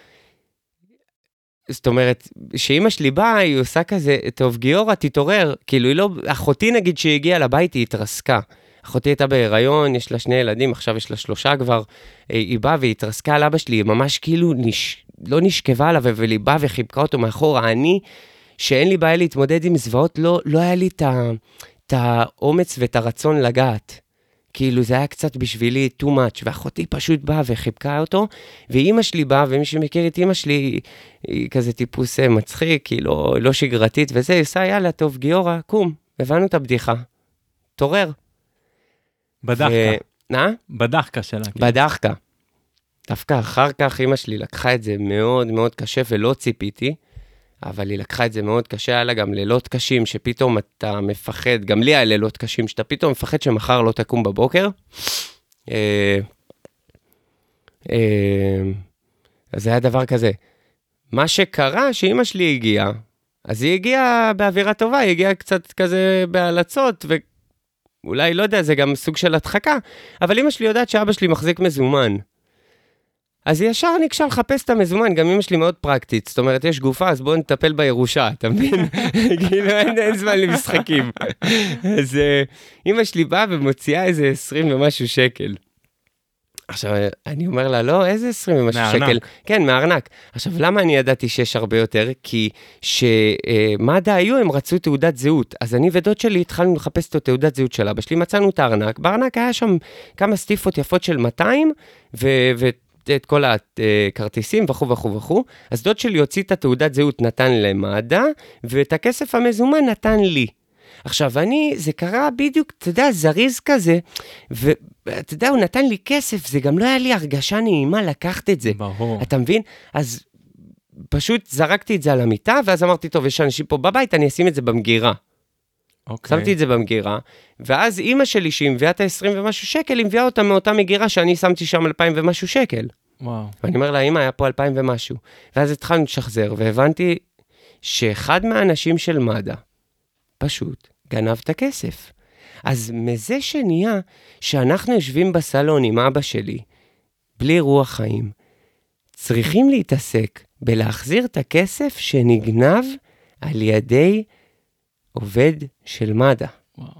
זאת אומרת, שאימא שלי באה, היא עושה כזה, טוב, גיורא, תתעורר. כאילו, היא לא, אחותי נגיד שהיא הגיעה לבית, היא התרסקה. אחותי הייתה בהיריון, יש לה שני ילדים, עכשיו יש לה שלושה כבר. היא באה והיא התרסקה על אבא שלי, היא ממש כאילו נש... לא נשכבה עליו, אבל היא באה וחיבקה אותו מאחורה. אני, שאין לי בעיה להתמודד עם זוועות, לא, לא היה לי את האומץ ואת הרצון לגעת. כאילו זה היה קצת בשבילי too much, ואחותי פשוט באה וחיבקה אותו, ואימא שלי באה, ומי שמכיר את אימא שלי, היא, היא כזה טיפוס אה, מצחיק, היא לא, לא שגרתית, וזה, היא עושה, יאללה, טוב, גיורא, קום, הבנו את הבדיחה, תעורר. בדחקה. מה? בדחקה שלה. כן. בדחקה. דווקא אחר כך אימא שלי לקחה את זה מאוד מאוד קשה ולא ציפיתי. אבל היא לקחה את זה מאוד קשה, היה לה גם לילות קשים, שפתאום אתה מפחד, גם לי היה לילות קשים, שאתה פתאום מפחד שמחר לא תקום בבוקר. אה, אה, אז זה היה דבר כזה. מה שקרה, שאימא שלי הגיעה, אז היא הגיעה באווירה טובה, היא הגיעה קצת כזה בהלצות, ואולי, לא יודע, זה גם סוג של הדחקה, אבל אימא שלי יודעת שאבא שלי מחזיק מזומן. אז ישר ניגשה לחפש את המזומן, גם אמא שלי מאוד פרקטית, זאת אומרת, יש גופה, אז בואו נטפל בירושה, אתה מבין? (laughs) כאילו, אין, אין זמן למשחקים. (laughs) אז אמא אה, שלי באה ומוציאה איזה 20 ומשהו שקל. עכשיו, אני אומר לה, לא, איזה 20 ומשהו שקל? מהארנק. כן, מהארנק. עכשיו, למה אני ידעתי שיש הרבה יותר? כי שמד"א היו, הם רצו תעודת זהות. אז אני ודוד שלי התחלנו לחפש את תעודת זהות של אבא שלי, מצאנו את הארנק. בארנק היה שם כמה סטיפות יפות של 200, ו... ו- את כל הכרטיסים וכו' וכו' וכו'. אז דוד שלי הוציא את התעודת זהות, נתן למד"א, ואת הכסף המזומן נתן לי. עכשיו, אני, זה קרה בדיוק, אתה יודע, זריז כזה, ואתה יודע, הוא נתן לי כסף, זה גם לא היה לי הרגשה נעימה לקחת את זה. ברור. אתה מבין? אז פשוט זרקתי את זה על המיטה, ואז אמרתי, טוב, יש אנשים פה בבית, אני אשים את זה במגירה. אוקיי. שמתי את זה במגירה, ואז אימא שלי, שהיא מביאה את ה-20 ומשהו שקל, היא מביאה אותה מאותה מגירה שאני שמתי שם 2,000 ומשהו שקל. וואו. ואני אומר לה, אימא, היה פה 2,000 ומשהו. ואז התחלנו לשחזר, והבנתי שאחד מהאנשים של מד"א פשוט גנב את הכסף. אז מזה שנהיה שאנחנו יושבים בסלון עם אבא שלי, בלי רוח חיים, צריכים להתעסק בלהחזיר את הכסף שנגנב על ידי עובד של מד"א. וואו.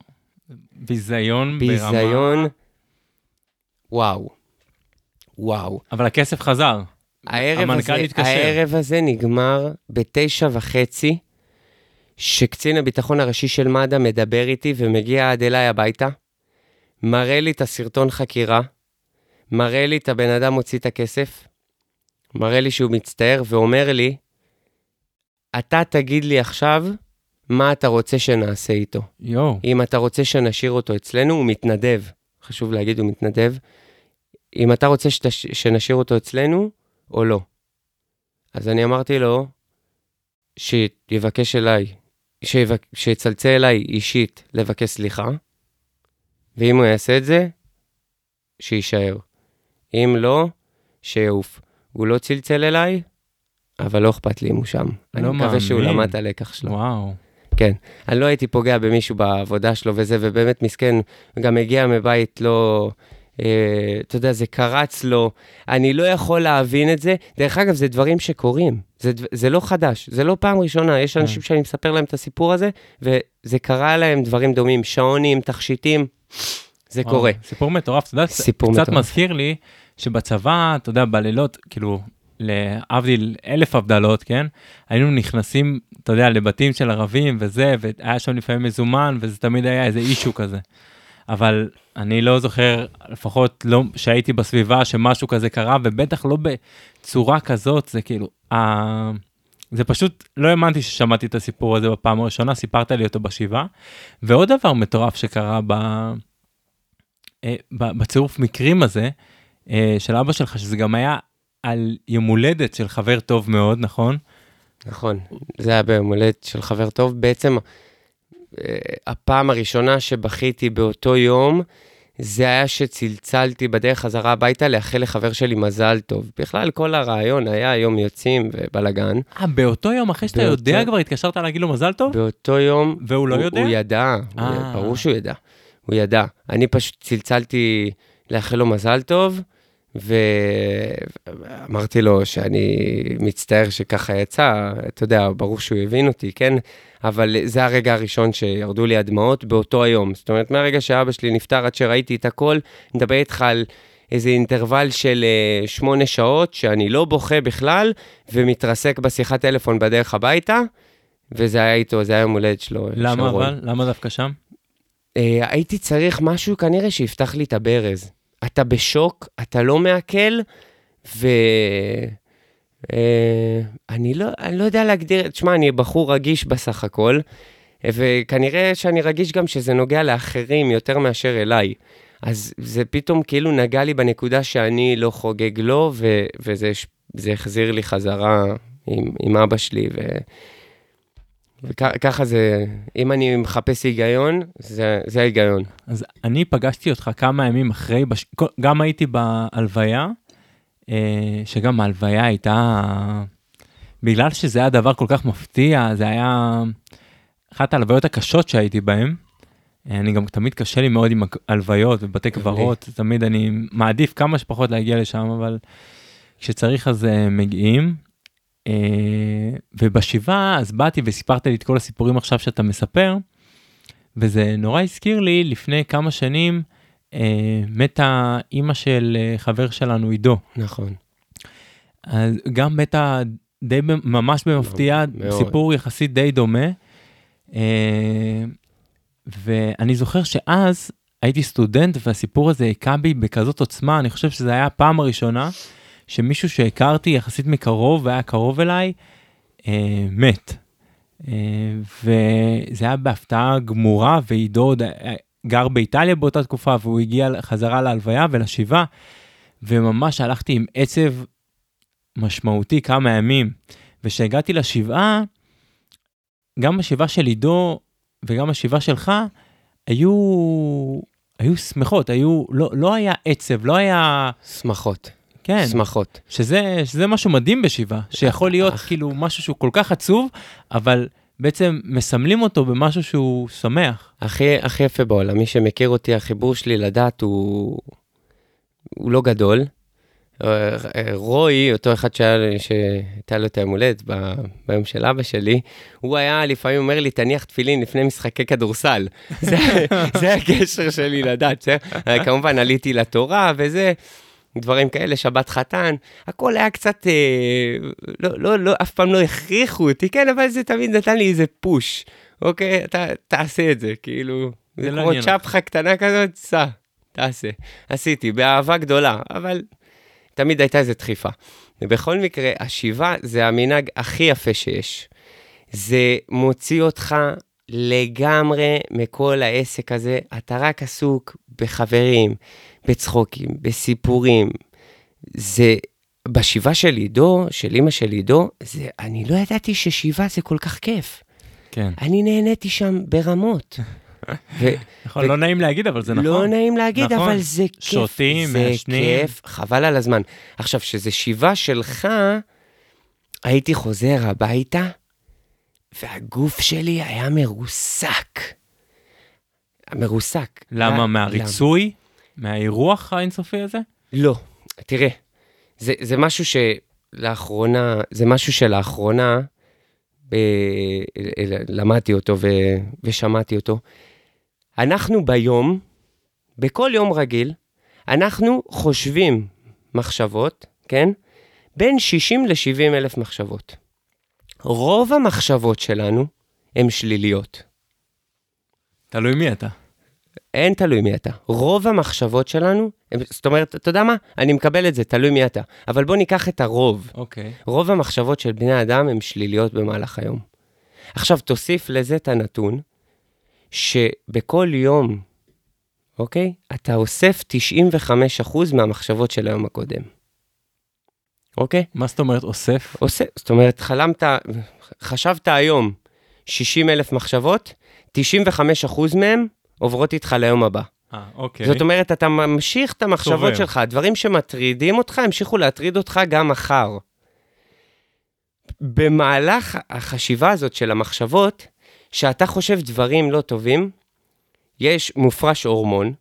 ביזיון, ברמה... ביזיון, וואו. וואו. אבל הכסף חזר. הערב הזה, התקשר. הערב הזה נגמר בתשע וחצי, שקצין הביטחון הראשי של מד"א מדבר איתי ומגיע עד אליי הביתה, מראה לי את הסרטון חקירה, מראה לי את הבן אדם מוציא את הכסף, מראה לי שהוא מצטער ואומר לי, אתה תגיד לי עכשיו מה אתה רוצה שנעשה איתו. יואו. אם אתה רוצה שנשאיר אותו אצלנו, הוא מתנדב. חשוב להגיד, הוא מתנדב. אם אתה רוצה שתש... שנשאיר אותו אצלנו, או לא. אז אני אמרתי לו, שיבקש אליי, שיבק... שיצלצל אליי אישית לבקש סליחה, ואם הוא יעשה את זה, שיישאר. אם לא, שיעוף. הוא לא צלצל אליי, אבל לא אכפת לי אם הוא שם. לא אני מקווה שהוא מאמין. למד את הלקח שלו. וואו. כן. אני לא הייתי פוגע במישהו בעבודה שלו וזה, ובאמת מסכן, גם הגיע מבית לא... אה, אתה יודע, זה קרץ לו, אני לא יכול להבין את זה. דרך אגב, זה דברים שקורים, זה, זה לא חדש, זה לא פעם ראשונה, יש אנשים שאני מספר להם את הסיפור הזה, וזה קרה להם דברים דומים, שעונים, תכשיטים, זה קורה. סיפור מטורף. אתה יודע, סיפור קצת מטורף. מזכיר לי שבצבא, אתה יודע, בלילות, כאילו, להבדיל אלף הבדלות, כן? היינו נכנסים, אתה יודע, לבתים של ערבים וזה, והיה שם לפעמים מזומן, וזה תמיד היה איזה אישו כזה. אבל אני לא זוכר, לפחות לא שהייתי בסביבה שמשהו כזה קרה, ובטח לא בצורה כזאת, זה כאילו, ה... זה פשוט, לא האמנתי ששמעתי את הסיפור הזה בפעם הראשונה, סיפרת לי אותו בשבעה. ועוד דבר מטורף שקרה ב... אה, ב- בצירוף מקרים הזה אה, של אבא שלך, שזה גם היה על יום הולדת של חבר טוב מאוד, נכון? נכון, זה היה ביום הולדת של חבר טוב. בעצם, אה, הפעם הראשונה שבכיתי באותו יום, זה היה שצלצלתי בדרך חזרה הביתה לאחל לחבר שלי מזל טוב. בכלל, כל הרעיון היה יום יוצאים ובלאגן. אה, באותו יום אחרי שאתה באותו- יודע כבר התקשרת להגיד לו מזל טוב? באותו יום... והוא לא הוא, יודע? הוא ידע, הוא אה. ברור שהוא ידע. הוא ידע. אני פשוט צלצלתי לאחל לו מזל טוב, ואמרתי לו שאני מצטער שככה יצא, אתה יודע, ברור שהוא הבין אותי, כן? אבל זה הרגע הראשון שירדו לי הדמעות באותו היום. זאת אומרת, מהרגע שאבא שלי נפטר עד שראיתי את הכל, אני מדבר איתך על איזה אינטרוול של אה, שמונה שעות, שאני לא בוכה בכלל, ומתרסק בשיחת טלפון בדרך הביתה, וזה היה איתו, זה היה יום הולדת שלו. של למה רון. אבל? למה דווקא שם? אה, הייתי צריך משהו כנראה שיפתח לי את הברז. אתה בשוק, אתה לא מעכל, ו... אה, אני לא, אני לא יודע להגדיר, תשמע, אני בחור רגיש בסך הכל, אה, וכנראה שאני רגיש גם שזה נוגע לאחרים יותר מאשר אליי. אז זה פתאום כאילו נגע לי בנקודה שאני לא חוגג לו, ו- וזה החזיר לי חזרה עם, עם אבא שלי, ו... וככה זה, אם אני מחפש היגיון, זה, זה ההיגיון. אז אני פגשתי אותך כמה ימים אחרי, בש... גם הייתי בהלוויה, אה, שגם ההלוויה הייתה, בגלל שזה היה דבר כל כך מפתיע, זה היה אחת ההלוויות הקשות שהייתי בהן. אה, אני גם תמיד קשה לי מאוד עם הלוויות ובתי קברות, תמיד אני מעדיף כמה שפחות להגיע לשם, אבל כשצריך אז אה, מגיעים. אה, ובשבעה אז באתי וסיפרת לי את כל הסיפורים עכשיו שאתה מספר. וזה נורא הזכיר לי, לפני כמה שנים אה, מתה אימא של אה, חבר שלנו, עידו. נכון. אז גם מתה די ממש במפתיע, מאוד. סיפור יחסית די דומה. אה, ואני זוכר שאז הייתי סטודנט והסיפור הזה היכה בי בכזאת עוצמה, אני חושב שזו הייתה הפעם הראשונה שמישהו שהכרתי יחסית מקרוב והיה קרוב אליי, אה, מת. אה, וזה היה בהפתעה גמורה, ועידו עוד היה- גר באיטליה באותה תקופה, והוא הגיע חזרה להלוויה ולשבעה, וממש הלכתי עם עצב משמעותי כמה ימים. וכשהגעתי לשבעה, גם השבעה של עידו וגם השבעה שלך היו, היו שמחות, היו, לא, לא היה עצב, לא היה, שמחות. כן, שמחות. שזה, שזה משהו מדהים בשבעה, שיכול להיות. כאילו משהו שהוא כל כך עצוב, אבל בעצם מסמלים אותו במשהו שהוא שמח. הכי, הכי יפה בעולם, מי שמכיר אותי, החיבור שלי לדת הוא, הוא לא גדול. אה, רוי, אותו אחד שהיה, שהייתה לו את היום הולדת ב- ביום של אבא שלי, הוא היה לפעמים אומר לי, תניח תפילין לפני משחקי כדורסל. (laughs) זה, זה הקשר שלי לדת. אה, כמובן, עליתי לתורה וזה. דברים כאלה, שבת חתן, הכל היה קצת, אה, לא, לא, לא, אף פעם לא הכריחו אותי, כן, אבל זה תמיד נתן לי איזה פוש, אוקיי? אתה תעשה את זה, כאילו, זה זה לא כמו. צ'פחה קטנה כזאת, סע, תעשה. עשיתי, באהבה גדולה, אבל תמיד הייתה איזו דחיפה. ובכל מקרה, השיבה זה המנהג הכי יפה שיש. זה מוציא אותך לגמרי מכל העסק הזה, אתה רק עסוק בחברים, בצחוקים, בסיפורים. זה, בשיבה של עידו, של אימא של עידו, זה, אני לא ידעתי ששיבה זה כל כך כיף. כן. אני נהניתי שם ברמות. (laughs) ו- נכון, לא נעים להגיד, אבל זה נכון. לא נעים להגיד, נכון. אבל זה כיף. שותים, זה מעשנים. כיף, חבל על הזמן. עכשיו, שזה שיבה שלך, הייתי חוזר הביתה, והגוף שלי היה מרוסק. מרוסק. למה? אה, מהריצוי? מהאירוח האינסופי הזה? לא, תראה, זה, זה משהו שלאחרונה, זה משהו שלאחרונה ב, למדתי אותו ו, ושמעתי אותו. אנחנו ביום, בכל יום רגיל, אנחנו חושבים מחשבות, כן? בין 60 ל-70 אלף מחשבות. רוב המחשבות שלנו הן שליליות. תלוי מי אתה. אין תלוי מי אתה. רוב המחשבות שלנו, זאת אומרת, אתה יודע מה? אני מקבל את זה, תלוי מי אתה. אבל בוא ניקח את הרוב. אוקיי. רוב המחשבות של בני אדם הן שליליות במהלך היום. עכשיו, תוסיף לזה את הנתון, שבכל יום, אוקיי? אתה אוסף 95% מהמחשבות של היום הקודם. אוקיי? מה זאת אומרת אוסף? עושה, זאת אומרת, חלמת, חשבת היום 60 אלף מחשבות, 95% מהם עוברות איתך ליום הבא. אה, אוקיי. זאת אומרת, אתה ממשיך את המחשבות צובר. שלך, הדברים שמטרידים אותך, ימשיכו להטריד אותך גם מחר. במהלך החשיבה הזאת של המחשבות, שאתה חושב דברים לא טובים, יש מופרש הורמון,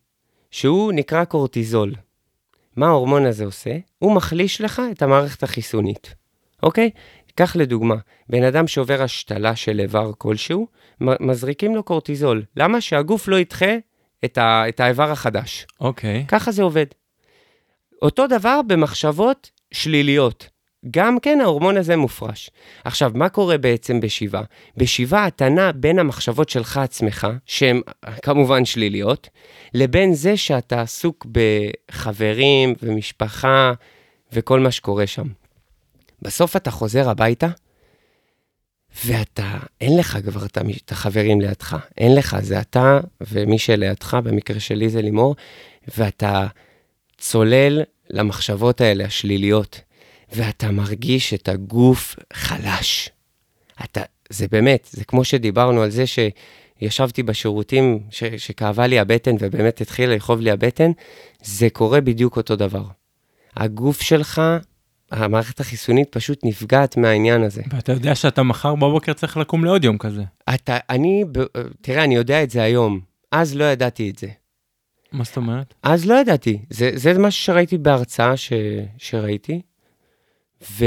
שהוא נקרא קורטיזול. מה ההורמון הזה עושה? הוא מחליש לך את המערכת החיסונית, אוקיי? קח לדוגמה, בן אדם שעובר השתלה של איבר כלשהו, מזריקים לו קורטיזול. למה? שהגוף לא ידחה את, ה- את האיבר החדש. אוקיי. ככה זה עובד. אותו דבר במחשבות שליליות. גם כן ההורמון הזה מופרש. עכשיו, מה קורה בעצם בשבעה? בשבעה נע בין המחשבות שלך עצמך, שהן כמובן שליליות, לבין זה שאתה עסוק בחברים ומשפחה וכל מה שקורה שם. בסוף אתה חוזר הביתה, ואתה, אין לך כבר את החברים לידך, אין לך, זה אתה ומי שלידך, במקרה שלי זה לימור, ואתה צולל למחשבות האלה, השליליות, ואתה מרגיש את הגוף חלש. אתה, זה באמת, זה כמו שדיברנו על זה שישבתי בשירותים, ש, שכאבה לי הבטן ובאמת התחילה לכאוב לי הבטן, זה קורה בדיוק אותו דבר. הגוף שלך, המערכת החיסונית פשוט נפגעת מהעניין הזה. ואתה יודע שאתה מחר בבוקר צריך לקום לעוד יום כזה. אתה, אני, תראה, אני יודע את זה היום, אז לא ידעתי את זה. מה זאת אומרת? אז לא ידעתי, זה, זה משהו שראיתי בהרצאה ש, שראיתי, ו,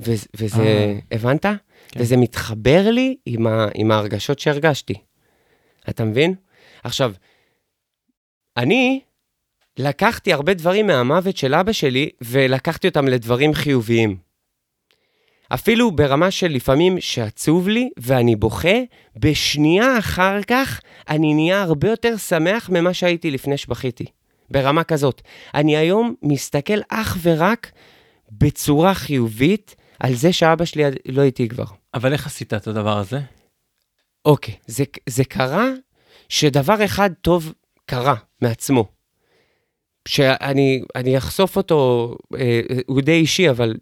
ו, וזה, אה. הבנת? כן. כן. וזה מתחבר לי עם, ה, עם ההרגשות שהרגשתי. אתה מבין? עכשיו, אני לקחתי הרבה דברים מהמוות של אבא שלי, ולקחתי אותם לדברים חיוביים. אפילו ברמה של לפעמים שעצוב לי ואני בוכה, בשנייה אחר כך אני נהיה הרבה יותר שמח ממה שהייתי לפני שבכיתי. ברמה כזאת. אני היום מסתכל אך ורק בצורה חיובית על זה שאבא שלי לא איתי כבר. אבל איך עשית את הדבר הזה? אוקיי, זה, זה קרה שדבר אחד טוב קרה מעצמו. שאני אני אחשוף אותו, אה, הוא די אישי, אבל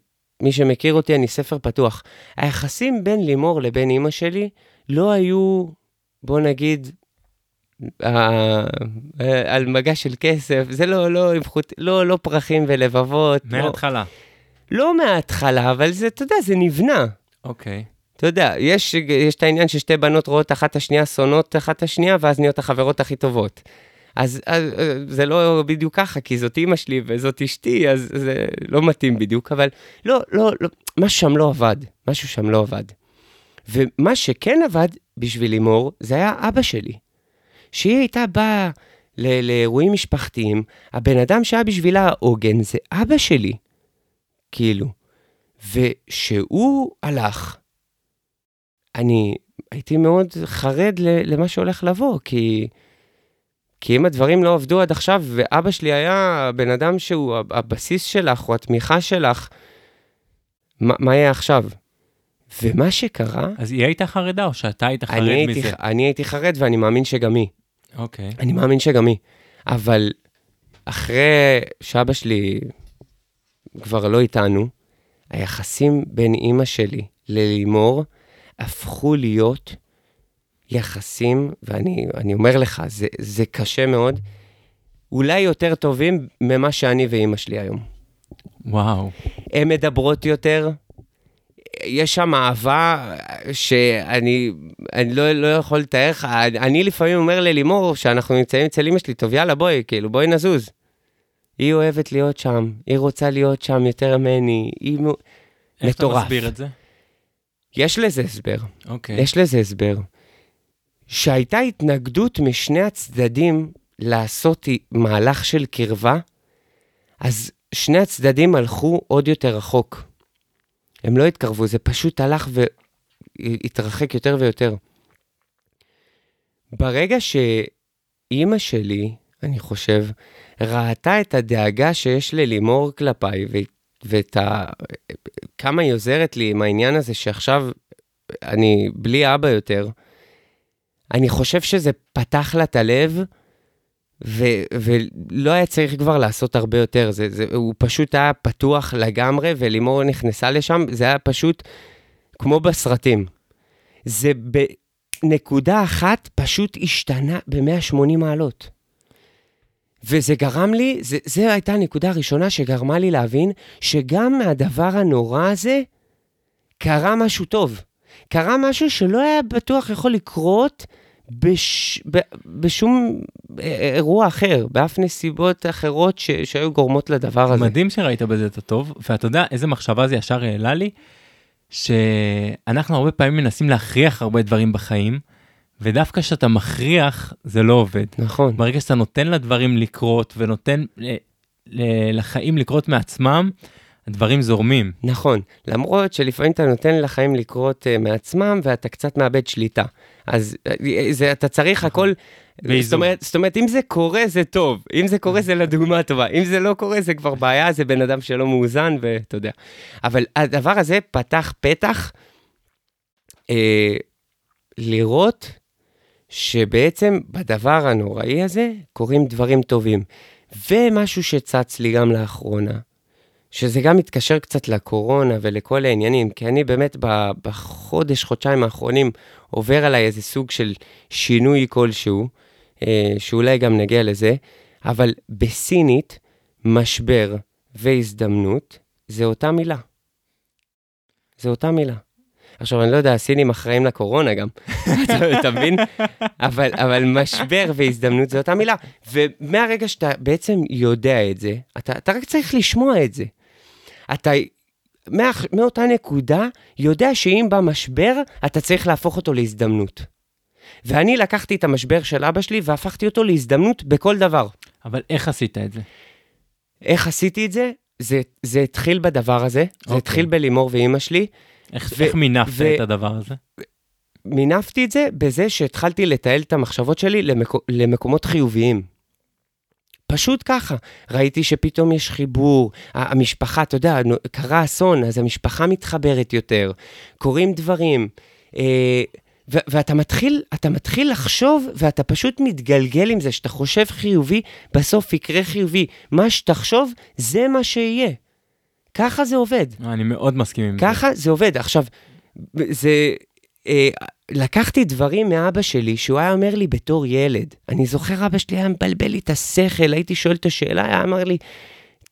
מי שמכיר אותי, אני ספר פתוח. היחסים בין לימור לבין אימא שלי לא היו, בוא נגיד, אה, אה, על מגע של כסף, זה לא, לא, לא, לא פרחים ולבבות. לא, מההתחלה. לא מההתחלה, אבל זה, אתה יודע, זה נבנה. אוקיי. אתה יודע, יש, יש את העניין ששתי בנות רואות אחת את השנייה, שונאות אחת את השנייה, ואז נהיות החברות הכי טובות. אז, אז זה לא בדיוק ככה, כי זאת אימא שלי וזאת אשתי, אז זה לא מתאים בדיוק, אבל לא, לא, לא, משהו שם לא עבד, משהו שם לא עבד. ומה שכן עבד בשביל לימור, זה היה אבא שלי. שהיא הייתה באה לאירועים משפחתיים, הבן אדם שהיה בשבילה העוגן זה אבא שלי, כאילו. ושהוא הלך, אני הייתי מאוד חרד למה שהולך לבוא, כי, כי אם הדברים לא עבדו עד עכשיו, ואבא שלי היה הבן אדם שהוא הבסיס שלך, או התמיכה שלך, מה, מה יהיה עכשיו? ומה שקרה... אז היא הייתה חרדה, או שאתה היית חרד אני הייתי, מזה? אני הייתי חרד, ואני מאמין שגם היא. אוקיי. אני מאמין שגם היא. אבל אחרי שאבא שלי כבר לא איתנו, היחסים בין אימא שלי ללימור הפכו להיות יחסים, ואני אני אומר לך, זה, זה קשה מאוד, אולי יותר טובים ממה שאני ואימא שלי היום. וואו. הן מדברות יותר, יש שם אהבה שאני אני לא, לא יכול לתאר לך, אני לפעמים אומר ללימור, שאנחנו נמצאים אצל אמא שלי, טוב יאללה בואי, כאילו בואי נזוז. היא אוהבת להיות שם, היא רוצה להיות שם יותר ממני, היא מ- איך אתה מטורף. מסביר את זה? יש לזה הסבר, אוקיי. יש לזה הסבר. שהייתה התנגדות משני הצדדים לעשות מהלך של קרבה, אז שני הצדדים הלכו עוד יותר רחוק. הם לא התקרבו, זה פשוט הלך והתרחק יותר ויותר. ברגע שאימא שלי, אני חושב, ראתה את הדאגה שיש ללימור כלפיי, ואת ה... כמה היא עוזרת לי עם העניין הזה שעכשיו אני בלי אבא יותר, אני חושב שזה פתח לה את הלב, ו- ולא היה צריך כבר לעשות הרבה יותר. זה, זה, הוא פשוט היה פתוח לגמרי, ולימור נכנסה לשם, זה היה פשוט כמו בסרטים. זה בנקודה אחת פשוט השתנה ב-180 מעלות. וזה גרם לי, זה, זה הייתה הנקודה הראשונה שגרמה לי להבין שגם מהדבר הנורא הזה קרה משהו טוב. קרה משהו שלא היה בטוח יכול לקרות בש, ב, בשום אה, אירוע אחר, באף נסיבות אחרות ש, שהיו גורמות לדבר הזה. מדהים שראית בזה את הטוב, ואתה יודע איזה מחשבה זה ישר העלה לי? שאנחנו הרבה פעמים מנסים להכריח הרבה דברים בחיים, ודווקא כשאתה מכריח, זה לא עובד. נכון, ברגע שאתה נותן לדברים לקרות ונותן לחיים לקרות מעצמם, הדברים זורמים. נכון. למרות שלפעמים אתה נותן לחיים לקרות uh, מעצמם ואתה קצת מאבד שליטה. אז uh, זה, אתה צריך הכל... באיזון. זאת אומרת, זאת אומרת, אם זה קורה, זה טוב. אם זה קורה, (laughs) זה לדוגמה טובה. אם זה לא קורה, זה כבר בעיה, זה בן אדם שלא מאוזן, ואתה יודע. אבל הדבר הזה פתח פתח אה, לראות שבעצם בדבר הנוראי הזה קורים דברים טובים. ומשהו שצץ לי גם לאחרונה, שזה גם מתקשר קצת לקורונה ולכל העניינים, כי אני באמת בחודש, חודשיים האחרונים עובר עליי איזה סוג של שינוי כלשהו, אה, שאולי גם נגיע לזה, אבל בסינית, משבר והזדמנות זה אותה מילה. זה אותה מילה. עכשיו, אני לא יודע, הסינים אחראים לקורונה גם, (laughs) אתה- מבין? אבל, אבל משבר והזדמנות זה אותה מילה. ומהרגע שאתה בעצם יודע את זה, אתה, אתה רק צריך לשמוע את זה. אתה מה, מאותה נקודה יודע שאם בא משבר, אתה צריך להפוך אותו להזדמנות. ואני לקחתי את המשבר של אבא שלי והפכתי אותו להזדמנות בכל דבר. אבל איך עשית את זה? איך עשיתי את זה? זה, זה התחיל בדבר הזה, זה אוקיי. התחיל בלימור ואימא שלי. איך, ו- איך מינפת ו- את הדבר הזה? מינפתי את זה בזה שהתחלתי לתעל את המחשבות שלי למקו, למקומות חיוביים. פשוט ככה. ראיתי שפתאום יש חיבור, המשפחה, אתה יודע, קרה אסון, אז המשפחה מתחברת יותר, קורים דברים. אה, ו- ואתה מתחיל, אתה מתחיל לחשוב, ואתה פשוט מתגלגל עם זה, שאתה חושב חיובי, בסוף יקרה חיובי. מה שתחשוב, זה מה שיהיה. ככה זה עובד. אני מאוד מסכים עם זה. ככה זה עובד. עכשיו, זה... אה, לקחתי דברים מאבא שלי, שהוא היה אומר לי בתור ילד. אני זוכר, אבא שלי היה מבלבל לי את השכל, הייתי שואל את השאלה, היה אומר לי, "ת-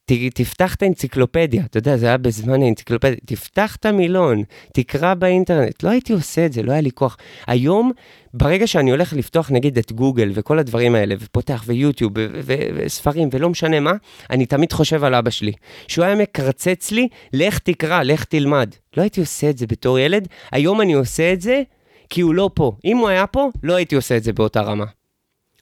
תפתח את האנציקלופדיה, אתה יודע, זה היה בזמן האנציקלופדיה, תפתח את המילון, תקרא באינטרנט. לא הייתי עושה את זה, לא היה לי כוח. היום, ברגע שאני הולך לפתוח נגיד את גוגל וכל הדברים האלה, ופותח ויוטיוב וספרים ולא משנה מה, אני תמיד חושב על אבא שלי. שהוא היה מקרצץ לי, לך תקרא, לך תלמד. לא הייתי עושה את זה בתור ילד, היום אני עושה את זה כי הוא לא פה. אם הוא היה פה, לא הייתי עושה את זה באותה רמה.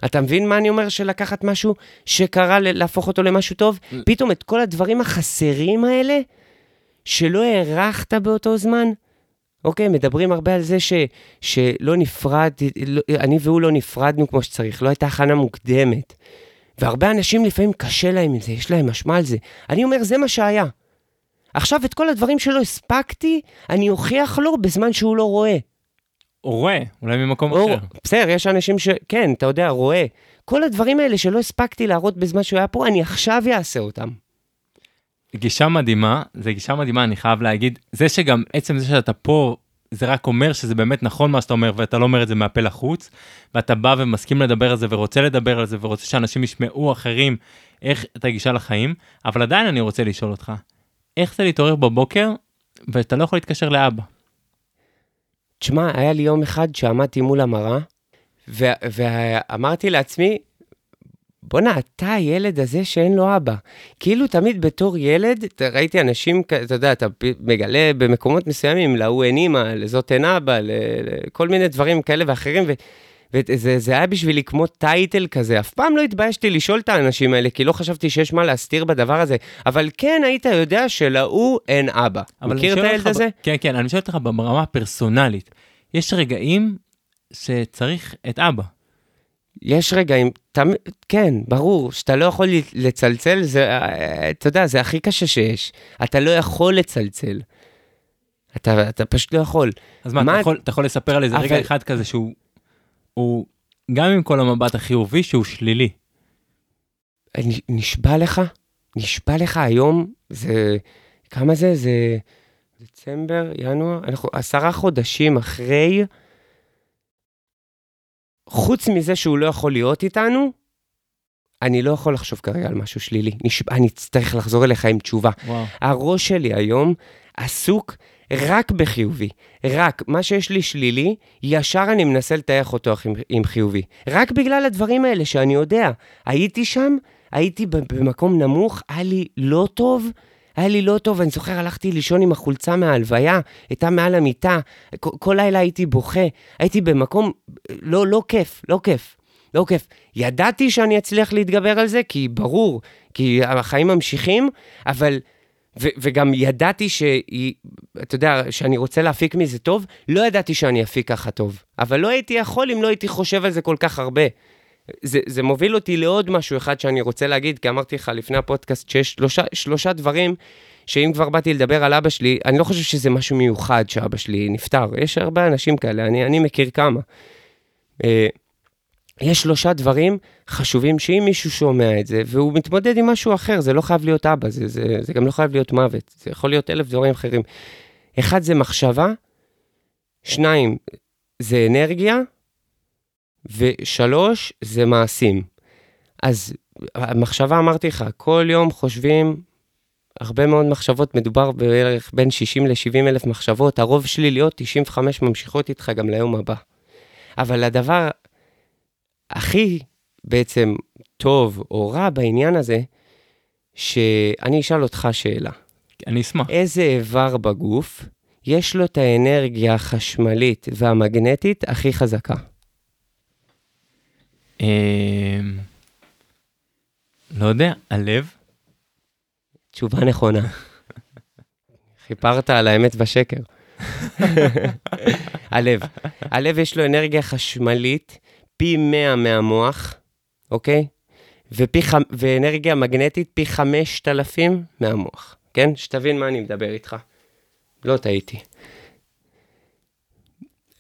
אתה מבין מה אני אומר של לקחת משהו שקרה, להפוך אותו למשהו טוב? פתאום את כל הדברים החסרים האלה, שלא הערכת באותו זמן, אוקיי? מדברים הרבה על זה ש, שלא נפרד, לא, אני והוא לא נפרדנו כמו שצריך, לא הייתה הכנה מוקדמת. והרבה אנשים לפעמים קשה להם עם זה, יש להם משמע על זה. אני אומר, זה מה שהיה. עכשיו, את כל הדברים שלא הספקתי, אני אוכיח לו בזמן שהוא לא רואה. רואה, אולי ממקום אחר. בסדר, יש אנשים ש... כן, אתה יודע, רואה. כל הדברים האלה שלא הספקתי להראות בזמן שהוא היה פה, אני עכשיו אעשה אותם. גישה מדהימה, זה גישה מדהימה, אני חייב להגיד. זה שגם עצם זה שאתה פה, זה רק אומר שזה באמת נכון מה שאתה אומר, ואתה לא אומר את זה מהפה לחוץ, ואתה בא ומסכים לדבר על זה, ורוצה לדבר על זה, ורוצה שאנשים ישמעו אחרים איך את הגישה לחיים, אבל עדיין אני רוצה לשאול אותך, איך זה להתעורר בבוקר, ואתה לא יכול להתקשר לאבא? תשמע, היה לי יום אחד שעמדתי מול המראה, ואמרתי לעצמי, בואנה, אתה הילד הזה שאין לו אבא. כאילו תמיד בתור ילד, ראיתי אנשים, אתה יודע, אתה מגלה במקומות מסוימים, להוא אין אימא, לזאת אין אבא, לכל מיני דברים כאלה ואחרים, ו- וזה זה היה בשבילי כמו טייטל כזה. אף פעם לא התביישתי לשאול את האנשים האלה, כי לא חשבתי שיש מה להסתיר בדבר הזה, אבל כן היית יודע שלהוא אין אבא. מכיר את הילד הזה? כן, כן, אני שואל אותך ברמה הפרסונלית. יש רגעים שצריך את אבא. יש רגעים, תמ... כן, ברור, שאתה לא יכול לצלצל, זה, אה, אתה יודע, זה הכי קשה שיש. אתה לא יכול לצלצל. אתה, אתה פשוט לא יכול. אז מה, מה- אתה, יכול, אתה יכול לספר על איזה רגע אבל- אחד כזה שהוא, הוא, גם עם כל המבט החיובי, שהוא שלילי. נשבע לך, נשבע לך היום, זה, כמה זה? זה דצמבר, ינואר, אנחנו עשרה חודשים אחרי, חוץ מזה שהוא לא יכול להיות איתנו, אני לא יכול לחשוב כרגע על משהו שלילי. נשבע, אני אצטרך לחזור אליך עם תשובה. וואו. הראש שלי היום עסוק רק בחיובי. רק. מה שיש לי שלילי, ישר אני מנסה לטייח אותו עם, חיובי. רק בגלל הדברים האלה שאני יודע. הייתי שם, הייתי במקום נמוך, היה לי לא טוב. היה לי לא טוב, אני זוכר, הלכתי לישון עם החולצה מההלוויה, הייתה מעל המיטה, כל, כל לילה הייתי בוכה, הייתי במקום לא, לא כיף, לא כיף, לא כיף. ידעתי שאני אצליח להתגבר על זה, כי ברור, כי החיים ממשיכים, אבל ו- וגם ידעתי שהיא, אתה יודע, שאני רוצה להפיק מזה טוב, לא ידעתי שאני אפיק ככה טוב. אבל לא הייתי יכול אם לא הייתי חושב על זה כל כך הרבה. זה, זה מוביל אותי לעוד משהו אחד שאני רוצה להגיד, כי אמרתי לך לפני הפודקאסט שיש שלושה, שלושה דברים שאם כבר באתי לדבר על אבא שלי, אני לא חושב שזה משהו מיוחד שאבא שלי נפטר. יש הרבה אנשים כאלה, אני, אני מכיר כמה. יש שלושה דברים חשובים שאם מישהו שומע את זה והוא מתמודד עם משהו אחר, זה לא חייב להיות אבא, זה, זה, זה גם לא חייב להיות מוות, זה יכול להיות אלף דברים אחרים. אחד זה מחשבה, שניים זה אנרגיה, ושלוש זה מעשים. אז המחשבה, אמרתי לך, כל יום חושבים הרבה מאוד מחשבות, מדובר בערך בין 60 ל-70 אלף מחשבות, הרוב שליליות, 95 ממשיכות איתך גם ליום הבא. אבל הדבר הכי בעצם טוב או רע בעניין הזה, שאני אשאל אותך שאלה. אני אשמח. איזה איבר בגוף יש לו את האנרגיה החשמלית והמגנטית הכי חזקה? אמ, לא יודע, הלב? תשובה נכונה. (laughs) חיפרת על האמת בשקר. (laughs) הלב. הלב יש לו אנרגיה חשמלית פי 100 מהמוח, אוקיי? ופי חמ... ואנרגיה מגנטית פי 5,000 מהמוח, כן? שתבין מה אני מדבר איתך. לא טעיתי.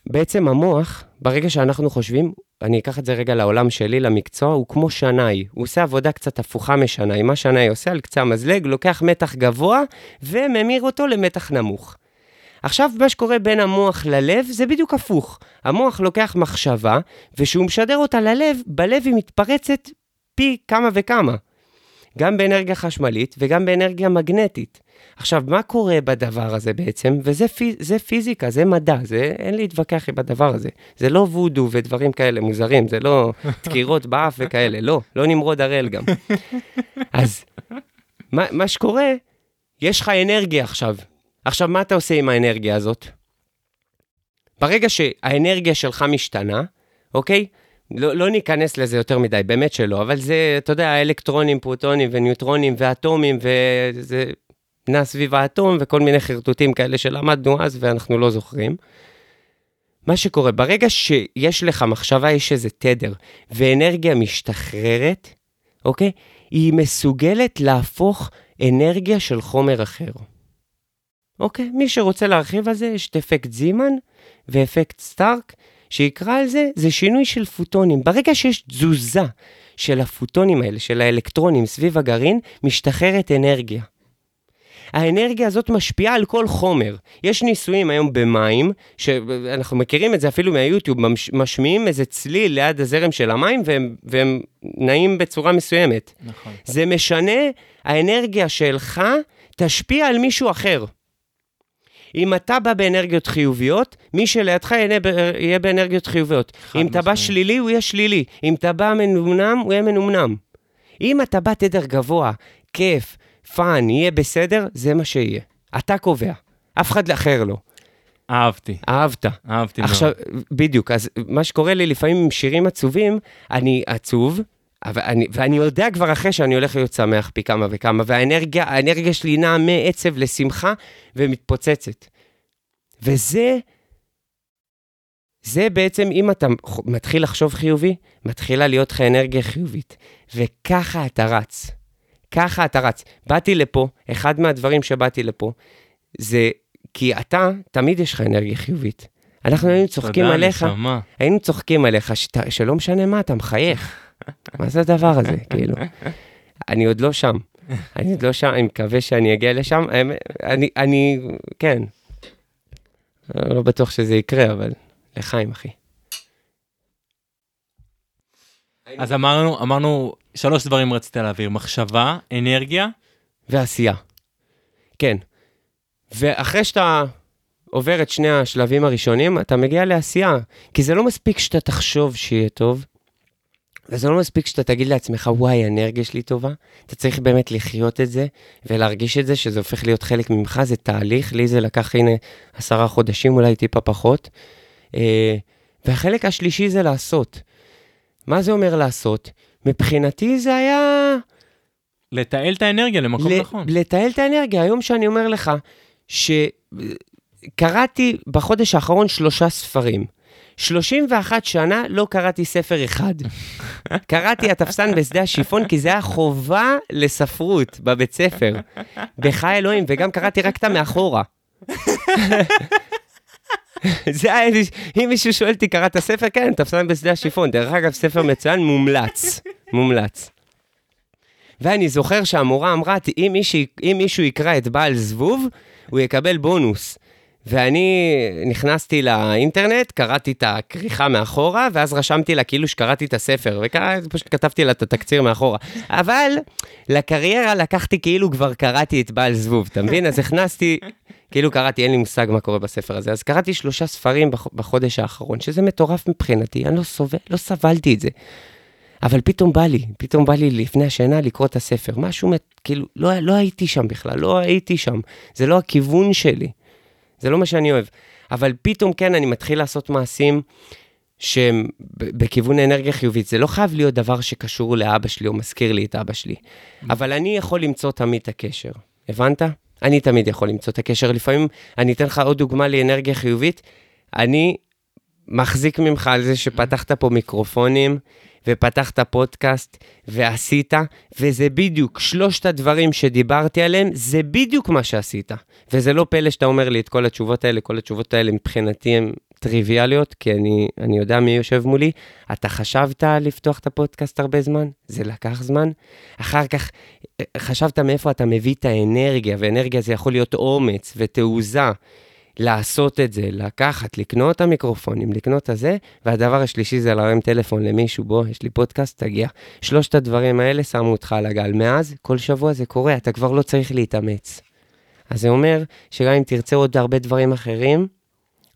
בעצם המוח, ברגע שאנחנו חושבים, אני אקח את זה רגע לעולם שלי, למקצוע, הוא כמו שנאי. הוא עושה עבודה קצת הפוכה משנאי. מה שנאי עושה על קצה המזלג, לוקח מתח גבוה וממיר אותו למתח נמוך. עכשיו, מה שקורה בין המוח ללב זה בדיוק הפוך. המוח לוקח מחשבה, וכשהוא משדר אותה ללב, בלב היא מתפרצת פי כמה וכמה. גם באנרגיה חשמלית וגם באנרגיה מגנטית. עכשיו, מה קורה בדבר הזה בעצם? וזה פי, זה פיזיקה, זה מדע, זה, אין להתווכח עם הדבר הזה. זה לא וודו ודברים כאלה מוזרים, זה לא (laughs) דקירות באף וכאלה, לא, לא נמרוד הראל גם. (laughs) אז מה, מה שקורה, יש לך אנרגיה עכשיו. עכשיו, מה אתה עושה עם האנרגיה הזאת? ברגע שהאנרגיה שלך משתנה, אוקיי? לא, לא ניכנס לזה יותר מדי, באמת שלא, אבל זה, אתה יודע, אלקטרונים, פרוטונים וניוטרונים ואטומים, וזה נע סביב האטום וכל מיני חרטוטים כאלה שלמדנו אז ואנחנו לא זוכרים. מה שקורה, ברגע שיש לך מחשבה, יש איזה תדר, ואנרגיה משתחררת, אוקיי? היא מסוגלת להפוך אנרגיה של חומר אחר. אוקיי? מי שרוצה להרחיב על זה, יש את אפקט זימן ואפקט סטארק, שיקרא על זה, זה שינוי של פוטונים. ברגע שיש תזוזה של הפוטונים האלה, של האלקטרונים סביב הגרעין, משתחררת אנרגיה. האנרגיה הזאת משפיעה על כל חומר. יש ניסויים היום במים, שאנחנו מכירים את זה אפילו מהיוטיוב, משמיעים איזה צליל ליד הזרם של המים והם, והם נעים בצורה מסוימת. נכון. זה משנה, האנרגיה שלך תשפיע על מישהו אחר. אם אתה בא באנרגיות חיוביות, מי שלידך יהיה באנרגיות חיוביות. אם אתה בא שלילי, הוא יהיה שלילי. אם אתה בא מנומנם, הוא יהיה מנומנם. אם אתה בא תדר גבוה, כיף, fun, יהיה בסדר, זה מה שיהיה. אתה קובע, אף אחד אחר לא. אהבתי. אהבת. אהבתי מאוד. עכשיו, בדיוק, אז מה שקורה לי לפעמים עם שירים עצובים, אני עצוב, ואני, ואני יודע כבר אחרי שאני הולך להיות שמח פי כמה וכמה, והאנרגיה, האנרגיה שלי נעה מעצב לשמחה ומתפוצצת. וזה, זה בעצם, אם אתה מתחיל לחשוב חיובי, מתחילה להיות לך אנרגיה חיובית. וככה אתה רץ. ככה אתה רץ. באתי לפה, אחד מהדברים שבאתי לפה, זה כי אתה, תמיד יש לך אנרגיה חיובית. אנחנו היינו צוחקים עליך, נשמה. היינו צוחקים עליך, שת, שלא משנה מה, אתה מחייך. מה זה הדבר הזה, כאילו? אני עוד לא שם. אני עוד לא שם, אני מקווה שאני אגיע לשם. אני, אני, כן. לא בטוח שזה יקרה, אבל לחיים, אחי. אז אמרנו, אמרנו, שלוש דברים רצית להעביר, מחשבה, אנרגיה. ועשייה. כן. ואחרי שאתה עובר את שני השלבים הראשונים, אתה מגיע לעשייה. כי זה לא מספיק שאתה תחשוב שיהיה טוב, וזה לא מספיק שאתה תגיד לעצמך, וואי, האנרגיה שלי טובה. אתה צריך באמת לחיות את זה ולהרגיש את זה, שזה הופך להיות חלק ממך, זה תהליך. לי זה לקח, הנה, עשרה חודשים, אולי טיפה פחות. אה, והחלק השלישי זה לעשות. מה זה אומר לעשות? מבחינתי זה היה... לתעל את האנרגיה למקום נכון. לתעל את האנרגיה. היום שאני אומר לך, שקראתי בחודש האחרון שלושה ספרים. 31 שנה לא קראתי ספר אחד. קראתי התפסן בשדה השיפון כי זה היה חובה לספרות בבית ספר. בחי אלוהים, וגם קראתי רק את המאחורה. זה היה, אם מישהו שואל אותי, קראת ספר? כן, תפסן בשדה השיפון. דרך אגב, ספר מצוין, מומלץ. מומלץ. ואני זוכר שהמורה אמרה, אם מישהו, אם מישהו יקרא את בעל זבוב, הוא יקבל בונוס. ואני נכנסתי לאינטרנט, קראתי את הכריכה מאחורה, ואז רשמתי לה כאילו שקראתי את הספר, ופשוט כתבתי לה את התקציר מאחורה. אבל לקריירה לקחתי כאילו כבר קראתי את בעל זבוב, אתה מבין? אז הכנסתי, כאילו קראתי, אין לי מושג מה קורה בספר הזה. אז קראתי שלושה ספרים בחודש האחרון, שזה מטורף מבחינתי, אני לא סובל, לא סבלתי את זה. אבל פתאום בא לי, פתאום בא לי לפני השינה לקרוא את הספר. משהו, כאילו, לא, לא הייתי שם בכלל, לא הייתי שם. זה לא הכיוון שלי. זה לא מה שאני אוהב. אבל פתאום כן, אני מתחיל לעשות מעשים שהם בכיוון אנרגיה חיובית. זה לא חייב להיות דבר שקשור לאבא שלי או מזכיר לי את אבא שלי, אבל אני יכול למצוא תמיד את הקשר. הבנת? אני תמיד יכול למצוא את הקשר. לפעמים, אני אתן לך עוד דוגמה לאנרגיה חיובית. אני מחזיק ממך על זה שפתחת פה מיקרופונים, ופתחת פודקאסט, ועשית, וזה בדיוק, שלושת הדברים שדיברתי עליהם, זה בדיוק מה שעשית. וזה לא פלא שאתה אומר לי את כל התשובות האלה, כל התשובות האלה מבחינתי הן טריוויאליות, כי אני, אני יודע מי יושב מולי. אתה חשבת לפתוח את הפודקאסט הרבה זמן? זה לקח זמן. אחר כך חשבת מאיפה אתה מביא את האנרגיה, ואנרגיה זה יכול להיות אומץ ותעוזה. לעשות את זה, לקחת, לקנות את המיקרופונים, לקנות את הזה, והדבר השלישי זה להרים טלפון למישהו, בוא, יש לי פודקאסט, תגיע. שלושת הדברים האלה שמו אותך על הגל. מאז, כל שבוע זה קורה, אתה כבר לא צריך להתאמץ. אז זה אומר שגם אם תרצה עוד הרבה דברים אחרים,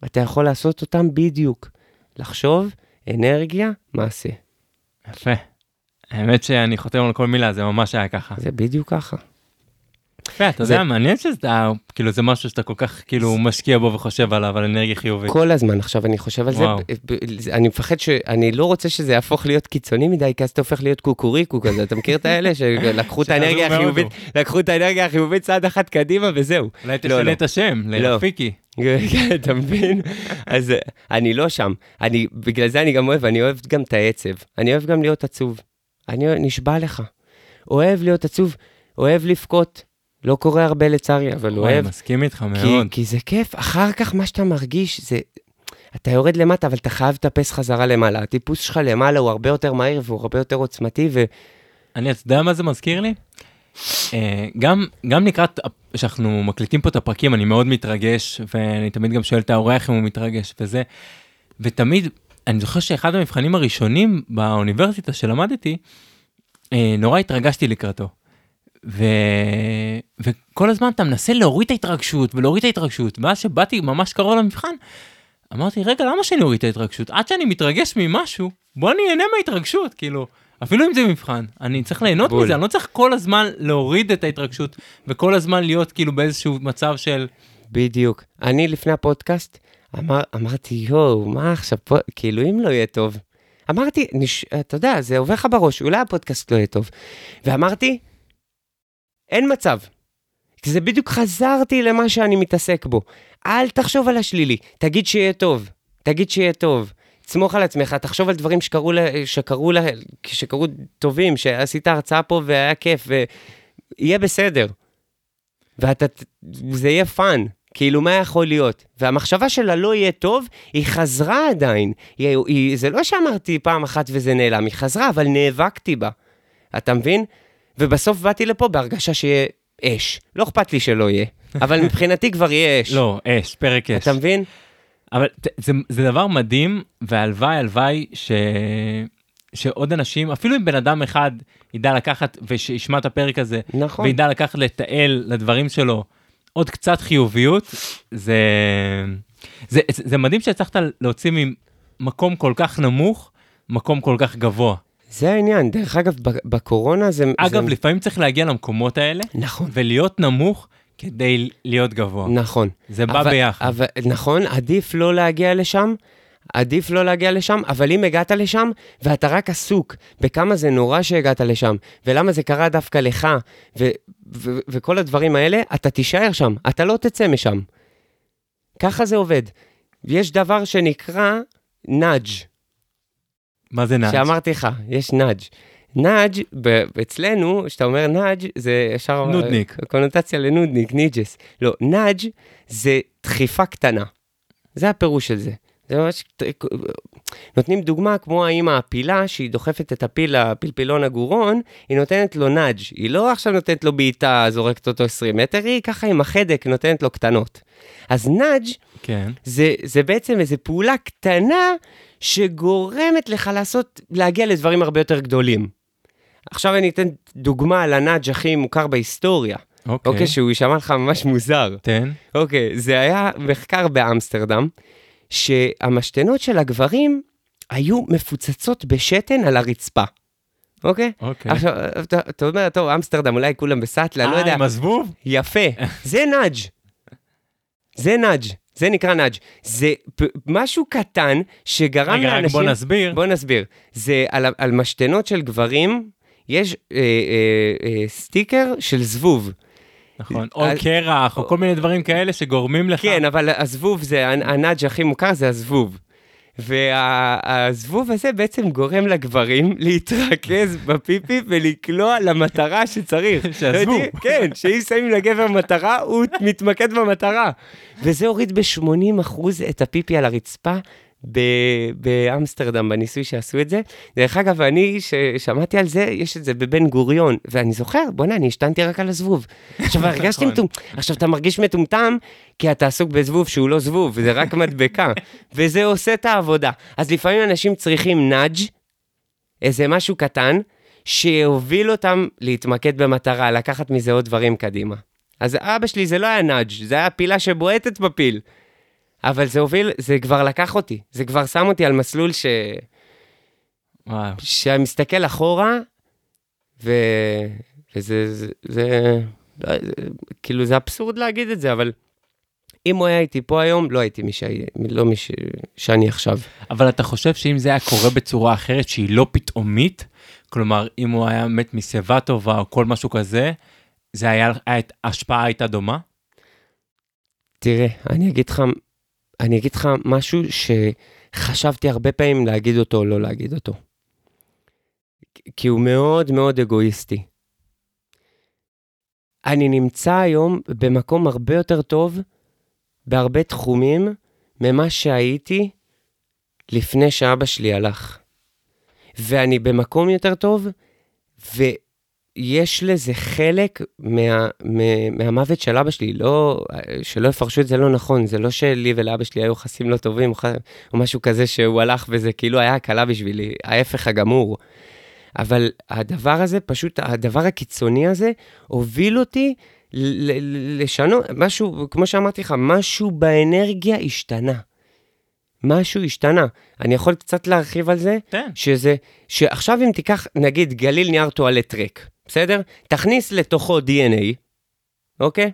אתה יכול לעשות אותם בדיוק. לחשוב, אנרגיה, מעשה. יפה. האמת שאני חותם על כל מילה, זה ממש היה ככה. זה בדיוק ככה. אתה יודע, מעניין שאתה, כאילו זה משהו שאתה כל כך כאילו משקיע בו וחושב עליו, על אנרגיה חיובית. כל הזמן, עכשיו אני חושב על זה, אני מפחד ש... אני לא רוצה שזה יהפוך להיות קיצוני מדי, כי אז אתה הופך להיות קוקוריקו כזה, אתה מכיר את האלה שלקחו את (laughs) האנרגיה החיובית, לקחו את האנרגיה החיובית צעד אחד קדימה וזהו. אולי לא, לא. תשנה את השם, לא. לרפיקי. (laughs) כן, אתה מבין? אז אה, אני לא שם. אני, בגלל זה אני גם אוהב, אני אוהב גם את העצב. אני אוהב גם להיות עצוב. אני נשבע לך. אוהב להיות עצוב, אוהב לבכות. לא קורה הרבה לצערי, אבל וואי, אוהב. מסכים איתך כי, מאוד. כי זה כיף, אחר כך מה שאתה מרגיש זה... אתה יורד למטה, אבל אתה חייב לטפס חזרה למעלה. הטיפוס שלך למעלה הוא הרבה יותר מהיר והוא הרבה יותר עוצמתי, ו... אני, אתה יודע מה זה מזכיר לי? אה, גם, גם לקראת שאנחנו מקליטים פה את הפרקים, אני מאוד מתרגש, ואני תמיד גם שואל את האורח אם הוא מתרגש וזה, ותמיד, אני זוכר שאחד המבחנים הראשונים באוניברסיטה שלמדתי, אה, נורא התרגשתי לקראתו. ו... וכל הזמן אתה מנסה להוריד את ההתרגשות ולהוריד את ההתרגשות, ואז שבאתי ממש קרוב למבחן, אמרתי, רגע, למה שאני אוריד את ההתרגשות? עד שאני מתרגש ממשהו, בוא אני אהנה מההתרגשות, כאילו, אפילו אם זה מבחן, אני צריך ליהנות בול. מזה, אני לא צריך כל הזמן להוריד את ההתרגשות, וכל הזמן להיות כאילו באיזשהו מצב של, בדיוק. אני לפני הפודקאסט, אמר, אמרתי, יואו, מה עכשיו פה, כאילו, אם לא יהיה טוב. אמרתי, נש... אתה יודע, זה עובר לך בראש, אולי הפודקאסט לא יהיה טוב. ואמרתי, אין מצב. כי זה בדיוק חזרתי למה שאני מתעסק בו. אל תחשוב על השלילי, תגיד שיהיה טוב. תגיד שיהיה טוב. תסמוך על עצמך, תחשוב על דברים שקרו, ל... שקרו, ל... שקרו טובים, שעשית הרצאה פה והיה כיף, ויהיה בסדר. ואתה, זה יהיה fun, כאילו מה יכול להיות? והמחשבה שלה לא יהיה טוב, היא חזרה עדיין. היא, היא, זה לא שאמרתי פעם אחת וזה נעלם, היא חזרה, אבל נאבקתי בה. אתה מבין? ובסוף באתי לפה בהרגשה שיהיה אש. לא אכפת לי שלא יהיה, אבל מבחינתי כבר יהיה אש. לא, אש, פרק אש. אתה מבין? אבל זה, זה דבר מדהים, והלוואי, הלוואי ש... שעוד אנשים, אפילו אם בן אדם אחד ידע לקחת ושישמע את הפרק הזה, נכון. וידע לקחת לתעל לדברים שלו עוד קצת חיוביות, זה, זה, זה, זה מדהים שהצלחת להוציא ממקום כל כך נמוך, מקום כל כך גבוה. זה העניין. דרך אגב, בקורונה זה... אגב, זה... לפעמים צריך להגיע למקומות האלה, נכון. ולהיות נמוך כדי להיות גבוה. נכון. זה בא אבל- ביחד. אבל, נכון, עדיף לא להגיע לשם, עדיף לא להגיע לשם, אבל אם הגעת לשם, ואתה רק עסוק בכמה זה נורא שהגעת לשם, ולמה זה קרה דווקא לך, ו- ו- וכל הדברים האלה, אתה תישאר שם, אתה לא תצא משם. ככה זה עובד. יש דבר שנקרא נאג', מה זה nudge? שאמרתי לך, יש nudge. nudge, אצלנו, כשאתה אומר nudge, זה ישר... נודניק. קונוטציה לנודניק, ניג'ס. לא, nudge זה דחיפה קטנה. זה הפירוש של זה. זה ממש... נותנים דוגמה כמו האמא הפילה, שהיא דוחפת את הפיל לפילפילון הגורון, היא נותנת לו nudge. היא לא עכשיו נותנת לו בעיטה, זורקת אותו 20 מטר, היא ככה עם החדק נותנת לו קטנות. אז nudge כן. זה, זה בעצם איזו פעולה קטנה שגורמת לך לעשות, להגיע לדברים הרבה יותר גדולים. עכשיו אני אתן דוגמה על הנאג' הכי מוכר בהיסטוריה. אוקיי. אוקיי, שהוא יישמע לך ממש מוזר. תן. אוקיי, זה היה מחקר באמסטרדם, שהמשתנות של הגברים היו מפוצצות בשתן על הרצפה. אוקיי? אוקיי. עכשיו, אתה, אתה אומר, טוב, אמסטרדם, אולי כולם בסאטלה, לא אה, יודע. עם הזבוב? יפה, זה nudge. זה nudge, זה נקרא nudge. זה משהו קטן שגרם רגע, רק לאנשים... בוא נסביר. בוא נסביר. זה על, על משתנות של גברים, יש אה, אה, אה, סטיקר של זבוב. נכון. או על- קרח, או כל מיני דברים כאלה שגורמים לך. כן, אבל הזבוב זה, הנ- ה nudge הכי מוכר זה הזבוב. והזבוב הזה בעצם גורם לגברים להתרכז בפיפי ולקלוע למטרה שצריך. (laughs) יודעים? כן, שאם שמים לגבר מטרה, הוא מתמקד במטרה. וזה הוריד ב-80% את הפיפי על הרצפה. ב- באמסטרדם, בניסוי שעשו את זה. דרך אגב, אני, ששמעתי על זה, יש את זה בבן גוריון, ואני זוכר, בוא'נה, אני השתנתי רק על הזבוב. עכשיו, (laughs) הרגשתי נכון. מטומטם, עכשיו, אתה מרגיש מטומטם, כי אתה עסוק בזבוב שהוא לא זבוב, זה רק (laughs) מדבקה, וזה עושה את העבודה. אז לפעמים אנשים צריכים נאג', איזה משהו קטן, שיוביל אותם להתמקד במטרה, לקחת מזה עוד דברים קדימה. אז אבא שלי זה לא היה נאג', זה היה פילה שבועטת בפיל. אבל זה הוביל, זה כבר לקח אותי, זה כבר שם אותי על מסלול ש... וואו. שאני מסתכל אחורה, ו... וזה זה, זה... לא, זה- כאילו, זה אבסורד להגיד את זה, אבל אם הוא היה איתי פה היום, לא הייתי מי שהי- לא מי ש... שאני עכשיו. אבל אתה חושב שאם זה היה קורה בצורה אחרת, שהיא לא פתאומית, כלומר, אם הוא היה מת משיבה טובה או כל משהו כזה, זה היה, ההשפעה הייתה דומה? תראה, אני אגיד לך, אני אגיד לך משהו שחשבתי הרבה פעמים להגיד אותו או לא להגיד אותו. כי הוא מאוד מאוד אגואיסטי. אני נמצא היום במקום הרבה יותר טוב בהרבה תחומים ממה שהייתי לפני שאבא שלי הלך. ואני במקום יותר טוב, ויש לזה חלק מה, מה, מהמוות של אבא שלי. לא, שלא יפרשו את זה לא נכון, זה לא שלי ולאבא שלי היו יחסים לא טובים או, או משהו כזה שהוא הלך וזה כאילו היה הקלה בשבילי, ההפך הגמור. אבל הדבר הזה, פשוט הדבר הקיצוני הזה, הוביל אותי לשנות, משהו, כמו שאמרתי לך, משהו באנרגיה השתנה. משהו השתנה. אני יכול קצת להרחיב על זה? תן. שזה, שעכשיו אם תיקח, נגיד, גליל נייר טואלט ריק, בסדר? תכניס לתוכו DNA, אוקיי?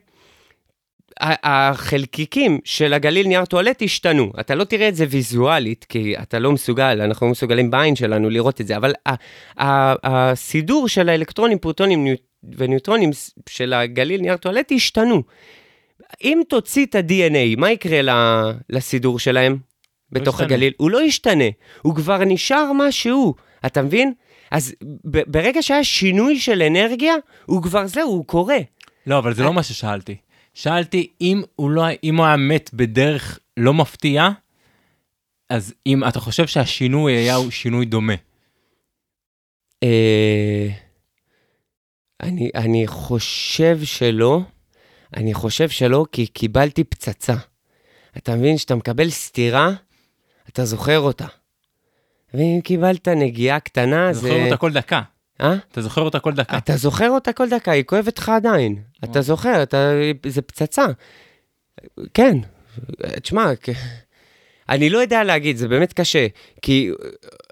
החלקיקים של הגליל נייר טואלט השתנו. אתה לא תראה את זה ויזואלית, כי אתה לא מסוגל, אנחנו לא מסוגלים בעין שלנו לראות את זה, אבל הסידור של האלקטרונים, פרוטונים ניו- וניוטרונים של הגליל נייר טואלט השתנו. אם תוציא את ה-DNA, מה יקרה לסידור שלהם? בתוך ישתנה. הגליל? הוא לא ישתנה, הוא כבר נשאר מה שהוא, אתה מבין? אז ב- ברגע שהיה שינוי של אנרגיה, הוא כבר זהו, הוא קורה. לא, אבל זה לא מה ששאלתי. שאלתי אם הוא לא, אם הוא היה מת בדרך לא מפתיעה, אז אם אתה חושב שהשינוי היה הוא שינוי דומה. אה, אני, אני חושב שלא, אני חושב שלא, כי קיבלתי פצצה. אתה מבין, כשאתה מקבל סטירה, אתה זוכר אותה. ואם קיבלת נגיעה קטנה, זה... זוכר אותה כל דקה. אה? אתה זוכר אותה כל דקה. אתה זוכר אותה כל דקה, היא כואבת לך עדיין. אתה זוכר, אתה, זה פצצה. כן, תשמע, אני לא יודע להגיד, זה באמת קשה, כי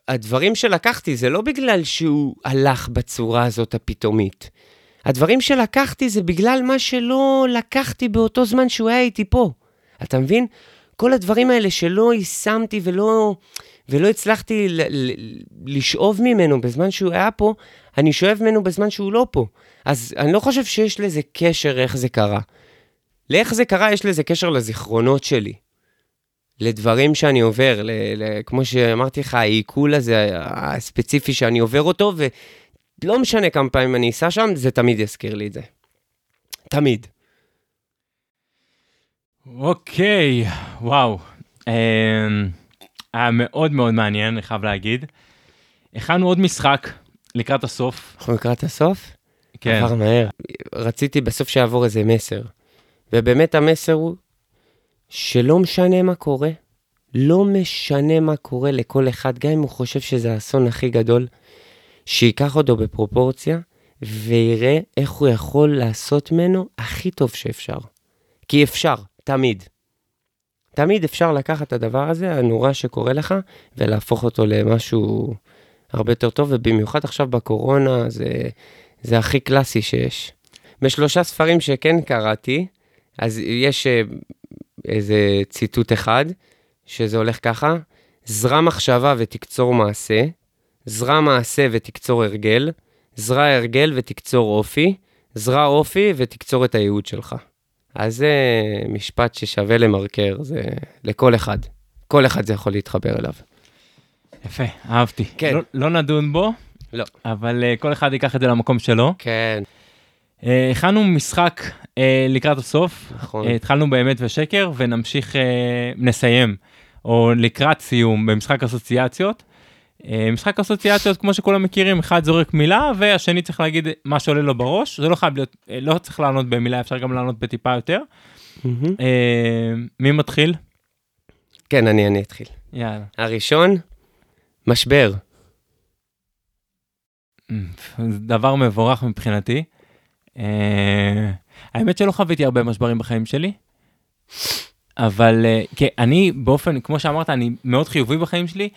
הדברים שלקחתי זה לא בגלל שהוא הלך בצורה הזאת הפתאומית. הדברים שלקחתי זה בגלל מה שלא לקחתי באותו זמן שהוא היה איתי פה. אתה מבין? כל הדברים האלה שלא יישמתי ולא, ולא הצלחתי לשאוב ממנו בזמן שהוא היה פה, אני שואב ממנו בזמן שהוא לא פה. אז אני לא חושב שיש לזה קשר איך זה קרה. לאיך זה קרה, יש לזה קשר לזיכרונות שלי. לדברים שאני עובר, ל, ל, כמו שאמרתי לך, העיכול הזה הספציפי שאני עובר אותו, ולא משנה כמה פעמים אני אסע שם, זה תמיד יזכיר לי את זה. תמיד. אוקיי, וואו. אמ, היה מאוד מאוד מעניין, אני חייב להגיד. הכנו עוד משחק לקראת הסוף. אנחנו לקראת הסוף? כן. עבר מהר. רציתי בסוף שיעבור איזה מסר. ובאמת המסר הוא שלא משנה מה קורה, לא משנה מה קורה לכל אחד, גם אם הוא חושב שזה האסון הכי גדול, שייקח אותו בפרופורציה ויראה איך הוא יכול לעשות ממנו הכי טוב שאפשר. כי אפשר, תמיד. תמיד אפשר לקחת את הדבר הזה, הנורא שקורה לך, ולהפוך אותו למשהו הרבה יותר טוב, ובמיוחד עכשיו בקורונה, זה, זה הכי קלאסי שיש. בשלושה ספרים שכן קראתי, אז יש אה, איזה ציטוט אחד, שזה הולך ככה, זרע מחשבה ותקצור מעשה, זרע מעשה ותקצור הרגל, זרע הרגל ותקצור אופי, זרע אופי ותקצור את הייעוד שלך. אז זה משפט ששווה למרקר, זה לכל אחד. כל אחד זה יכול להתחבר אליו. יפה, אהבתי. כן. לא, לא נדון בו, לא. אבל uh, כל אחד ייקח את זה למקום שלו. כן, Uh, הכנו משחק uh, לקראת הסוף, נכון. uh, התחלנו באמת ושקר ונמשיך, uh, נסיים, או לקראת סיום במשחק אסוציאציות. Uh, משחק אסוציאציות, כמו שכולם מכירים, אחד זורק מילה והשני צריך להגיד מה שעולה לו בראש, זה לא חייב להיות, uh, לא צריך לענות במילה, אפשר גם לענות בטיפה יותר. Uh, מי מתחיל? כן, אני, אני אתחיל. יאללה. הראשון, משבר. זה דבר מבורך מבחינתי. אה, האמת שלא חוויתי הרבה משברים בחיים שלי, אבל אה, אני באופן, כמו שאמרת, אני מאוד חיובי בחיים שלי,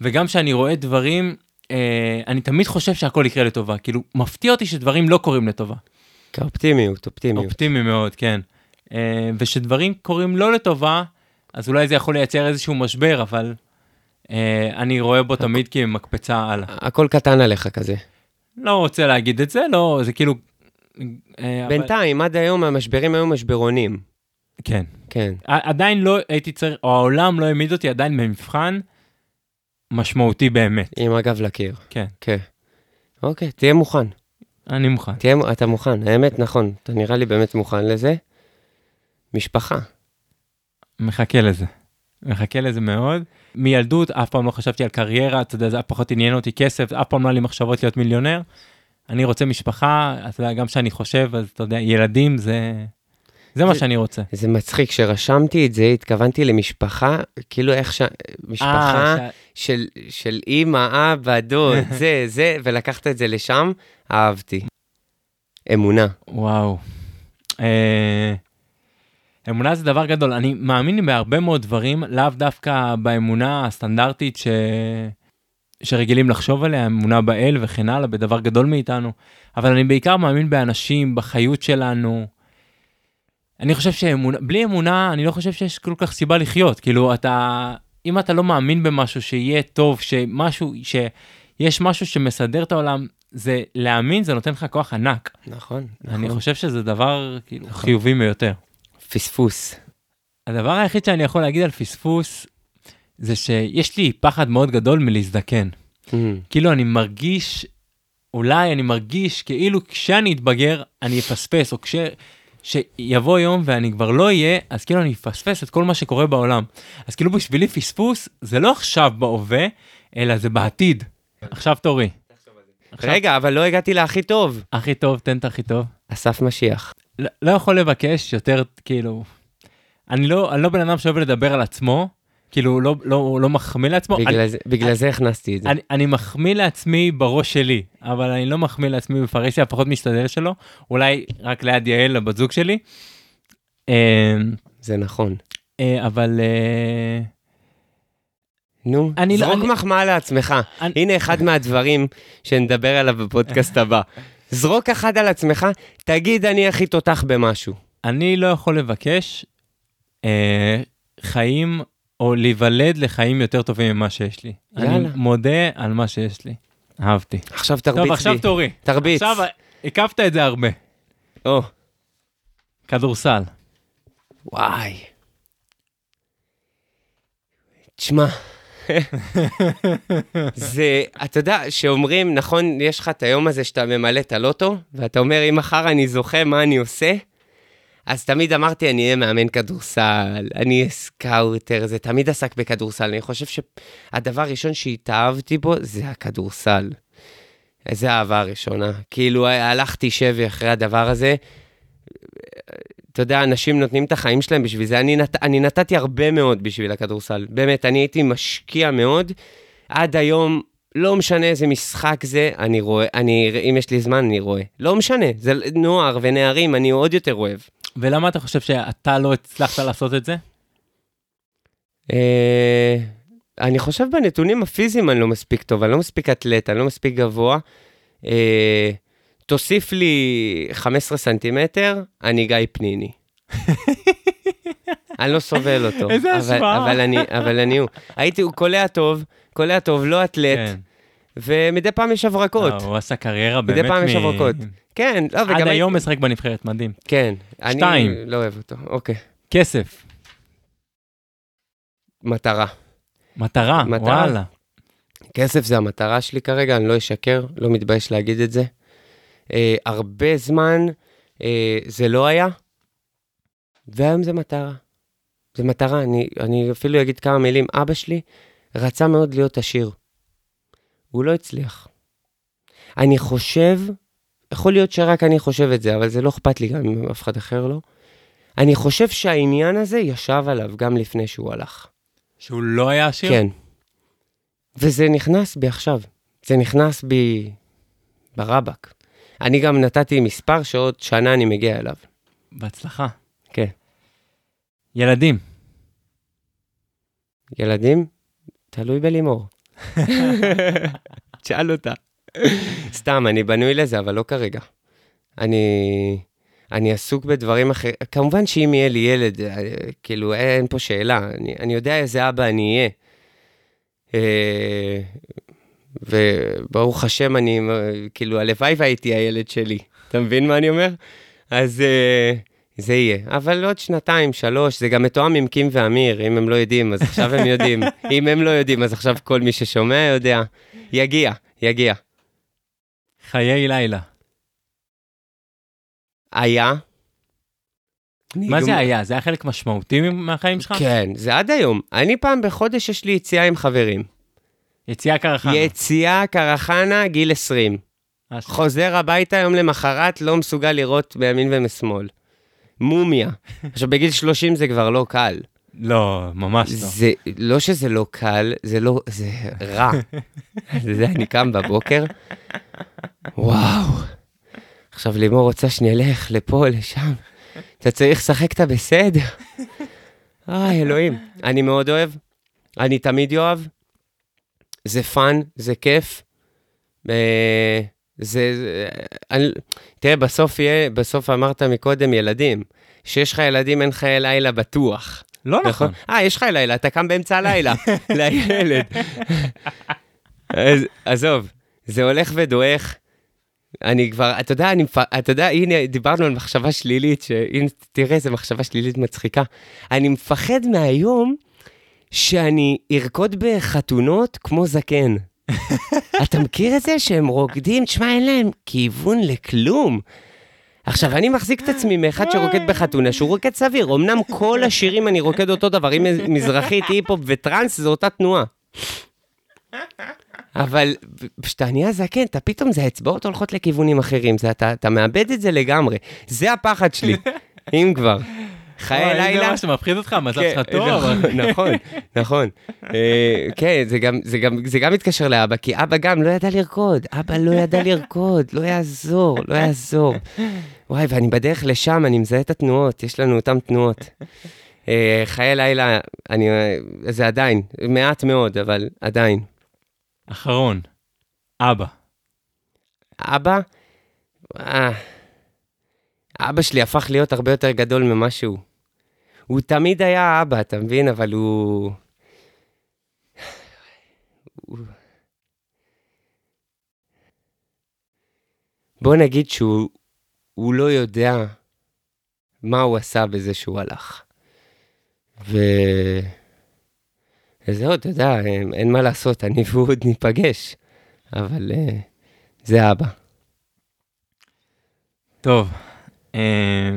וגם כשאני רואה דברים, אה, אני תמיד חושב שהכל יקרה לטובה. כאילו, מפתיע אותי שדברים לא קורים לטובה. כאופטימיות, אופטימיות. אופטימי מאוד, כן. אה, ושדברים קורים לא לטובה, אז אולי זה יכול לייצר איזשהו משבר, אבל אה, אני רואה בו תמיד כמקפצה הלאה. הכל קטן עליך כזה. לא רוצה להגיד את זה, לא, זה כאילו... אה, אבל- בינתיים, עד היום המשברים היו משברונים. כן. כן. עדיין לא הייתי צריך, או העולם לא העמיד אותי עדיין במבחן משמעותי באמת. עם הגב לקיר. כן. כן. אוקיי, תהיה מוכן. אני מוכן. תהיה, אתה מוכן, האמת, נכון. אתה נראה לי באמת מוכן לזה. משפחה. מחכה לזה. מחכה לזה מאוד. מילדות אף פעם לא חשבתי על קריירה, אתה יודע, זה פחות עניין אותי כסף, אף פעם לא היה לי מחשבות להיות מיליונר. אני רוצה משפחה, אתה יודע, גם כשאני חושב, אז אתה יודע, ילדים זה... זה מה שאני רוצה. זה מצחיק, כשרשמתי את זה, התכוונתי למשפחה, כאילו איך ש... משפחה אה, ש- של, של אימא, אבא, דוד, (laughs) זה, זה, ולקחת את זה לשם, אהבתי. אמונה. וואו. אה, אמונה זה דבר גדול. אני מאמין בהרבה מאוד דברים, לאו דווקא באמונה הסטנדרטית ש... שרגילים לחשוב עליה, אמונה באל וכן הלאה, בדבר גדול מאיתנו, אבל אני בעיקר מאמין באנשים, בחיות שלנו. אני חושב שאמונה, בלי אמונה, אני לא חושב שיש כל כך סיבה לחיות. כאילו, אתה, אם אתה לא מאמין במשהו שיהיה טוב, שמשהו, שיש משהו שמסדר את העולם, זה להאמין, זה נותן לך כוח ענק. נכון, אני נכון. חושב שזה דבר כאילו נכון. חיובי ביותר. פספוס. הדבר היחיד שאני יכול להגיד על פספוס, זה שיש לי פחד מאוד גדול מלהזדקן. Mm, כאילו אני מרגיש, אולי אני מרגיש כאילו כשאני אתבגר, אני אפספס, או כש... שיבוא יום ואני כבר לא אהיה, אז כאילו אני אפספס את כל מה שקורה בעולם. אז כאילו בשבילי פספוס זה לא עכשיו בהווה, אלא זה בעתיד. עכשיו תורי. עכשיו, רגע, אבל לא הגעתי להכי טוב. הכי טוב, תן את הכי טוב. אסף משיח. לא, לא יכול לבקש יותר, כאילו, אני לא, אני לא בן אדם שאוהב לדבר על עצמו, כאילו, לא, לא, לא מחמיא לעצמו, אני, בגלל זה- בגלל זה הכנסתי את זה. אני, אני מחמיא לעצמי בראש שלי, אבל אני לא מחמיא לעצמי בפרהסיה, פחות משתדל שלו, אולי רק ליד יעל, הבת זוג שלי. אה, זה נכון. אה, אבל אה, נו, אני לא- זרוק אני- מחמאה לעצמך. אני- הנה אחד מהדברים שנדבר עליו בפודקאסט הבא. זרוק אחד על עצמך, תגיד אני הכי תותח במשהו. אני לא יכול לבקש אה, חיים, או להיוולד לחיים יותר טובים ממה שיש לי. אני יאללה. מודה על מה שיש לי. אהבתי. עכשיו תרביץ טוב, עכשיו לי. תורי. תרביץ. עכשיו הקפת את זה הרבה. או, כדורסל. וואי. תשמע, (laughs) זה, אתה יודע, שאומרים, נכון, יש לך את היום הזה שאתה ממלא את הלוטו, ואתה אומר, אם מחר אני זוכה, מה אני עושה? אז תמיד אמרתי, אני אהיה מאמן כדורסל, אני אהיה scouter, זה תמיד עסק בכדורסל. אני חושב שהדבר הראשון שהתאהבתי בו זה הכדורסל. זה האהבה הראשונה. כאילו, הלכתי שבי אחרי הדבר הזה. אתה יודע, אנשים נותנים את החיים שלהם בשביל זה. אני, נת, אני נתתי הרבה מאוד בשביל הכדורסל. באמת, אני הייתי משקיע מאוד. עד היום, לא משנה איזה משחק זה, אני רואה, אני, אם יש לי זמן, אני רואה. לא משנה, זה נוער ונערים, אני עוד יותר אוהב. ולמה אתה חושב שאתה לא הצלחת לעשות את זה? אה, אני חושב בנתונים הפיזיים אני לא מספיק טוב, אני לא מספיק אתלט, אני לא מספיק גבוה. אה, תוסיף לי 15 סנטימטר, אני גיא פניני. (laughs) אני לא סובל אותו. איזה השוואה. אבל אני, אבל אני הוא. הייתי, הוא קולע טוב, קולע טוב, לא אתלט, כן. ומדי פעם יש הברקות. לא, הוא עשה קריירה מדי באמת פעם יש הברקות. כן, לא, וגם עד. היום משחק בנבחרת, מדהים. כן. אני שתיים. לא אוהב אותו, אוקיי. כסף, מטרה. מטרה, מטרה. וואלה. כסף זה המטרה שלי כרגע, אני לא אשקר, לא מתבייש להגיד את זה. אה, הרבה זמן אה, זה לא היה, והיום זה מטרה. זה מטרה, אני, אני אפילו אגיד כמה מילים. אבא שלי רצה מאוד להיות עשיר. הוא לא הצליח. אני חושב, יכול להיות שרק אני חושב את זה, אבל זה לא אכפת לי גם אם אף אחד אחר לא. אני חושב שהעניין הזה ישב עליו גם לפני שהוא הלך. שהוא לא היה עשיר? כן. וזה נכנס בי עכשיו. זה נכנס בי ברבק. אני גם נתתי מספר שעוד שנה אני מגיע אליו. בהצלחה. כן. ילדים, ילדים? תלוי בלימור. (laughs) תשאל אותה. סתם, אני בנוי לזה, אבל לא כרגע. אני... אני עסוק בדברים אחרים. כמובן שאם יהיה לי ילד, אה, כאילו, אין פה שאלה. אני, אני יודע איזה אבא אני אהיה. אה, וברוך השם, אני, כאילו, הלוואי והייתי הילד שלי. אתה מבין מה אני אומר? אז אה, זה יהיה. אבל עוד שנתיים, שלוש, זה גם מתואם עם קים ואמיר, אם הם לא יודעים, אז עכשיו הם יודעים. (laughs) אם הם לא יודעים, אז עכשיו כל מי ששומע יודע. יגיע, יגיע. חיי לילה. היה. מה זה היה? זה היה חלק משמעותי מהחיים שלך? כן, זה עד היום. אני פעם בחודש יש לי יציאה עם חברים. יציאה קרחנה. יציאה קרחנה, גיל 20. אשכרה. חוזר הביתה יום למחרת, לא מסוגל לראות מימין ומשמאל. מומיה. עכשיו, בגיל 30 זה כבר לא קל. לא, ממש לא. זה, לא שזה לא קל, זה לא, זה רע. (laughs) זה, אני קם בבוקר, וואו. עכשיו לימור רוצה שנלך לפה, לשם. אתה צריך לשחק את הבסדר. איי, אלוהים. אני מאוד אוהב, אני תמיד אוהב. זה fun, זה כיף. זה, אני, תראה, בסוף יהיה, בסוף אמרת מקודם ילדים. כשיש לך ילדים אין חיי לילה בטוח. לא נכון. אה, יש לך לילה, אתה קם באמצע הלילה, (laughs) לילד. אז עזוב, זה הולך ודועך. אני כבר, אתה יודע, אני, אתה יודע, הנה, דיברנו על מחשבה שלילית, שהנה, תראה איזה מחשבה שלילית מצחיקה. אני מפחד מהיום שאני ארקוד בחתונות כמו זקן. (laughs) אתה מכיר את זה שהם רוקדים? תשמע, אין להם כיוון לכלום. עכשיו, אני מחזיק את עצמי מאחד שרוקד בחתונה, שהוא רוקד סביר. אמנם כל השירים אני רוקד אותו דבר, אם מזרחית, היפ-הופ וטראנס, זו אותה תנועה. אבל כשאתה נהיה זקן, אתה פתאום, זה האצבעות הולכות לכיוונים אחרים, זה, אתה, אתה מאבד את זה לגמרי. זה הפחד שלי, אם כבר. חיי לילה. זה מה שמפחיד אותך, המזל כן, שלך טוב, אבל... נכון, נכון. אה, כן, גם- זה גם מתקשר לאבא, כי אבא גם לא ידע לרקוד. אבא לא ידע לרקוד, לא יעזור, לא יעזור. וואי, ואני בדרך לשם, אני מזהה את התנועות, יש לנו אותן תנועות. אה, חיי לילה, אני, זה עדיין, מעט מאוד, אבל עדיין. אחרון, אבא. אבא, אה, אבא שלי הפך להיות הרבה יותר גדול ממה שהוא. הוא תמיד היה אבא, אתה מבין? אבל הוא... בוא נגיד שהוא הוא לא יודע מה הוא עשה בזה שהוא הלך. ו... וזהו, אתה יודע, אין, אין מה לעשות, אני (laughs) והוא עוד ניפגש. אבל uh, זה אבא. טוב, אה,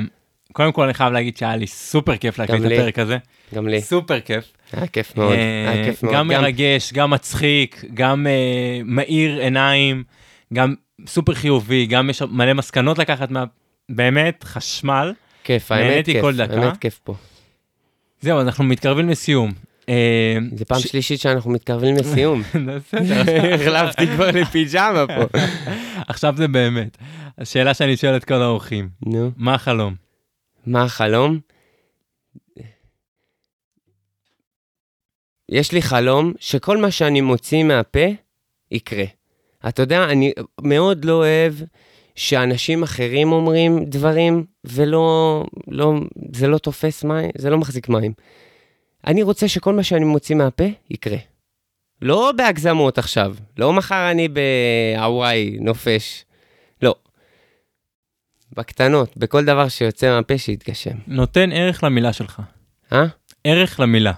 קודם כל אני חייב להגיד שהיה לי סופר כיף להקליט את. הפרק הזה. גם לי. סופר כיף. היה כיף מאוד, אה, היה כיף מאוד. גם מרגש, גם מצחיק, גם אה, מאיר עיניים, גם סופר חיובי, גם יש מלא מסקנות לקחת מה... באמת, חשמל. כיף, האמת כיף. האמת כיף פה. זהו, אנחנו מתקרבים לסיום. אה, זה פעם שלישית שאנחנו מתקרבים לסיום. (laughs) (laughs) החלפתי כבר לפיג'מה פה. (laughs) עכשיו זה באמת. השאלה שאני שואל את כל האורחים, נו, מה החלום? מה החלום? יש לי חלום שכל מה שאני מוציא מהפה יקרה. אתה יודע, אני מאוד לא אוהב שאנשים אחרים אומרים דברים ולא, לא, זה לא תופס מים, זה לא מחזיק מים. אני רוצה שכל מה שאני מוציא מהפה יקרה. לא בהגזמות עכשיו, לא מחר אני בהוואי נופש. בקטנות, בכל דבר שיוצא מהפה שיתגשם. נותן ערך למילה שלך. אה? ערך למילה.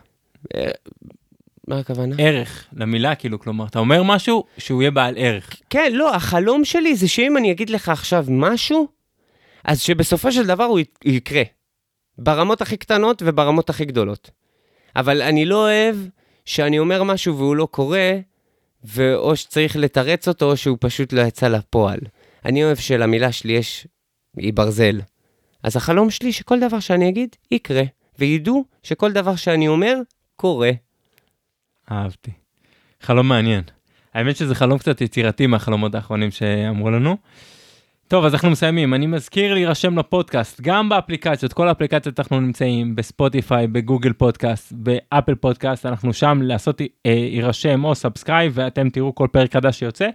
מה הכוונה? ערך למילה, כאילו, כלומר, אתה אומר משהו שהוא יהיה בעל ערך. כן, לא, החלום שלי זה שאם אני אגיד לך עכשיו משהו, אז שבסופו של דבר הוא יקרה. ברמות הכי קטנות וברמות הכי גדולות. אבל אני לא אוהב שאני אומר משהו והוא לא קורה, ואו שצריך לתרץ אותו, או שהוא פשוט לא יצא לפועל. אני אוהב שלמילה שלי יש... היא ברזל. אז החלום שלי שכל דבר שאני אגיד, יקרה. וידעו שכל דבר שאני אומר, קורה. אהבתי. חלום מעניין. האמת שזה חלום קצת יצירתי מהחלומות האחרונים שאמרו לנו. טוב, אז אנחנו מסיימים. אני מזכיר להירשם לפודקאסט, גם באפליקציות, כל האפליקציות אנחנו נמצאים, בספוטיפיי, בגוגל פודקאסט, באפל פודקאסט, אנחנו שם לעשות אה, יירשם או subscribe, ואתם תראו כל פרק חדש שיוצא.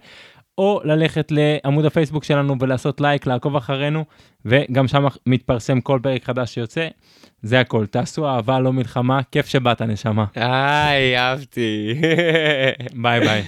או ללכת לעמוד הפייסבוק שלנו ולעשות לייק, לעקוב אחרינו, וגם שם מתפרסם כל פרק חדש שיוצא. זה הכל, תעשו אהבה, לא מלחמה, כיף שבאת נשמה. איי, אהבתי. ביי ביי.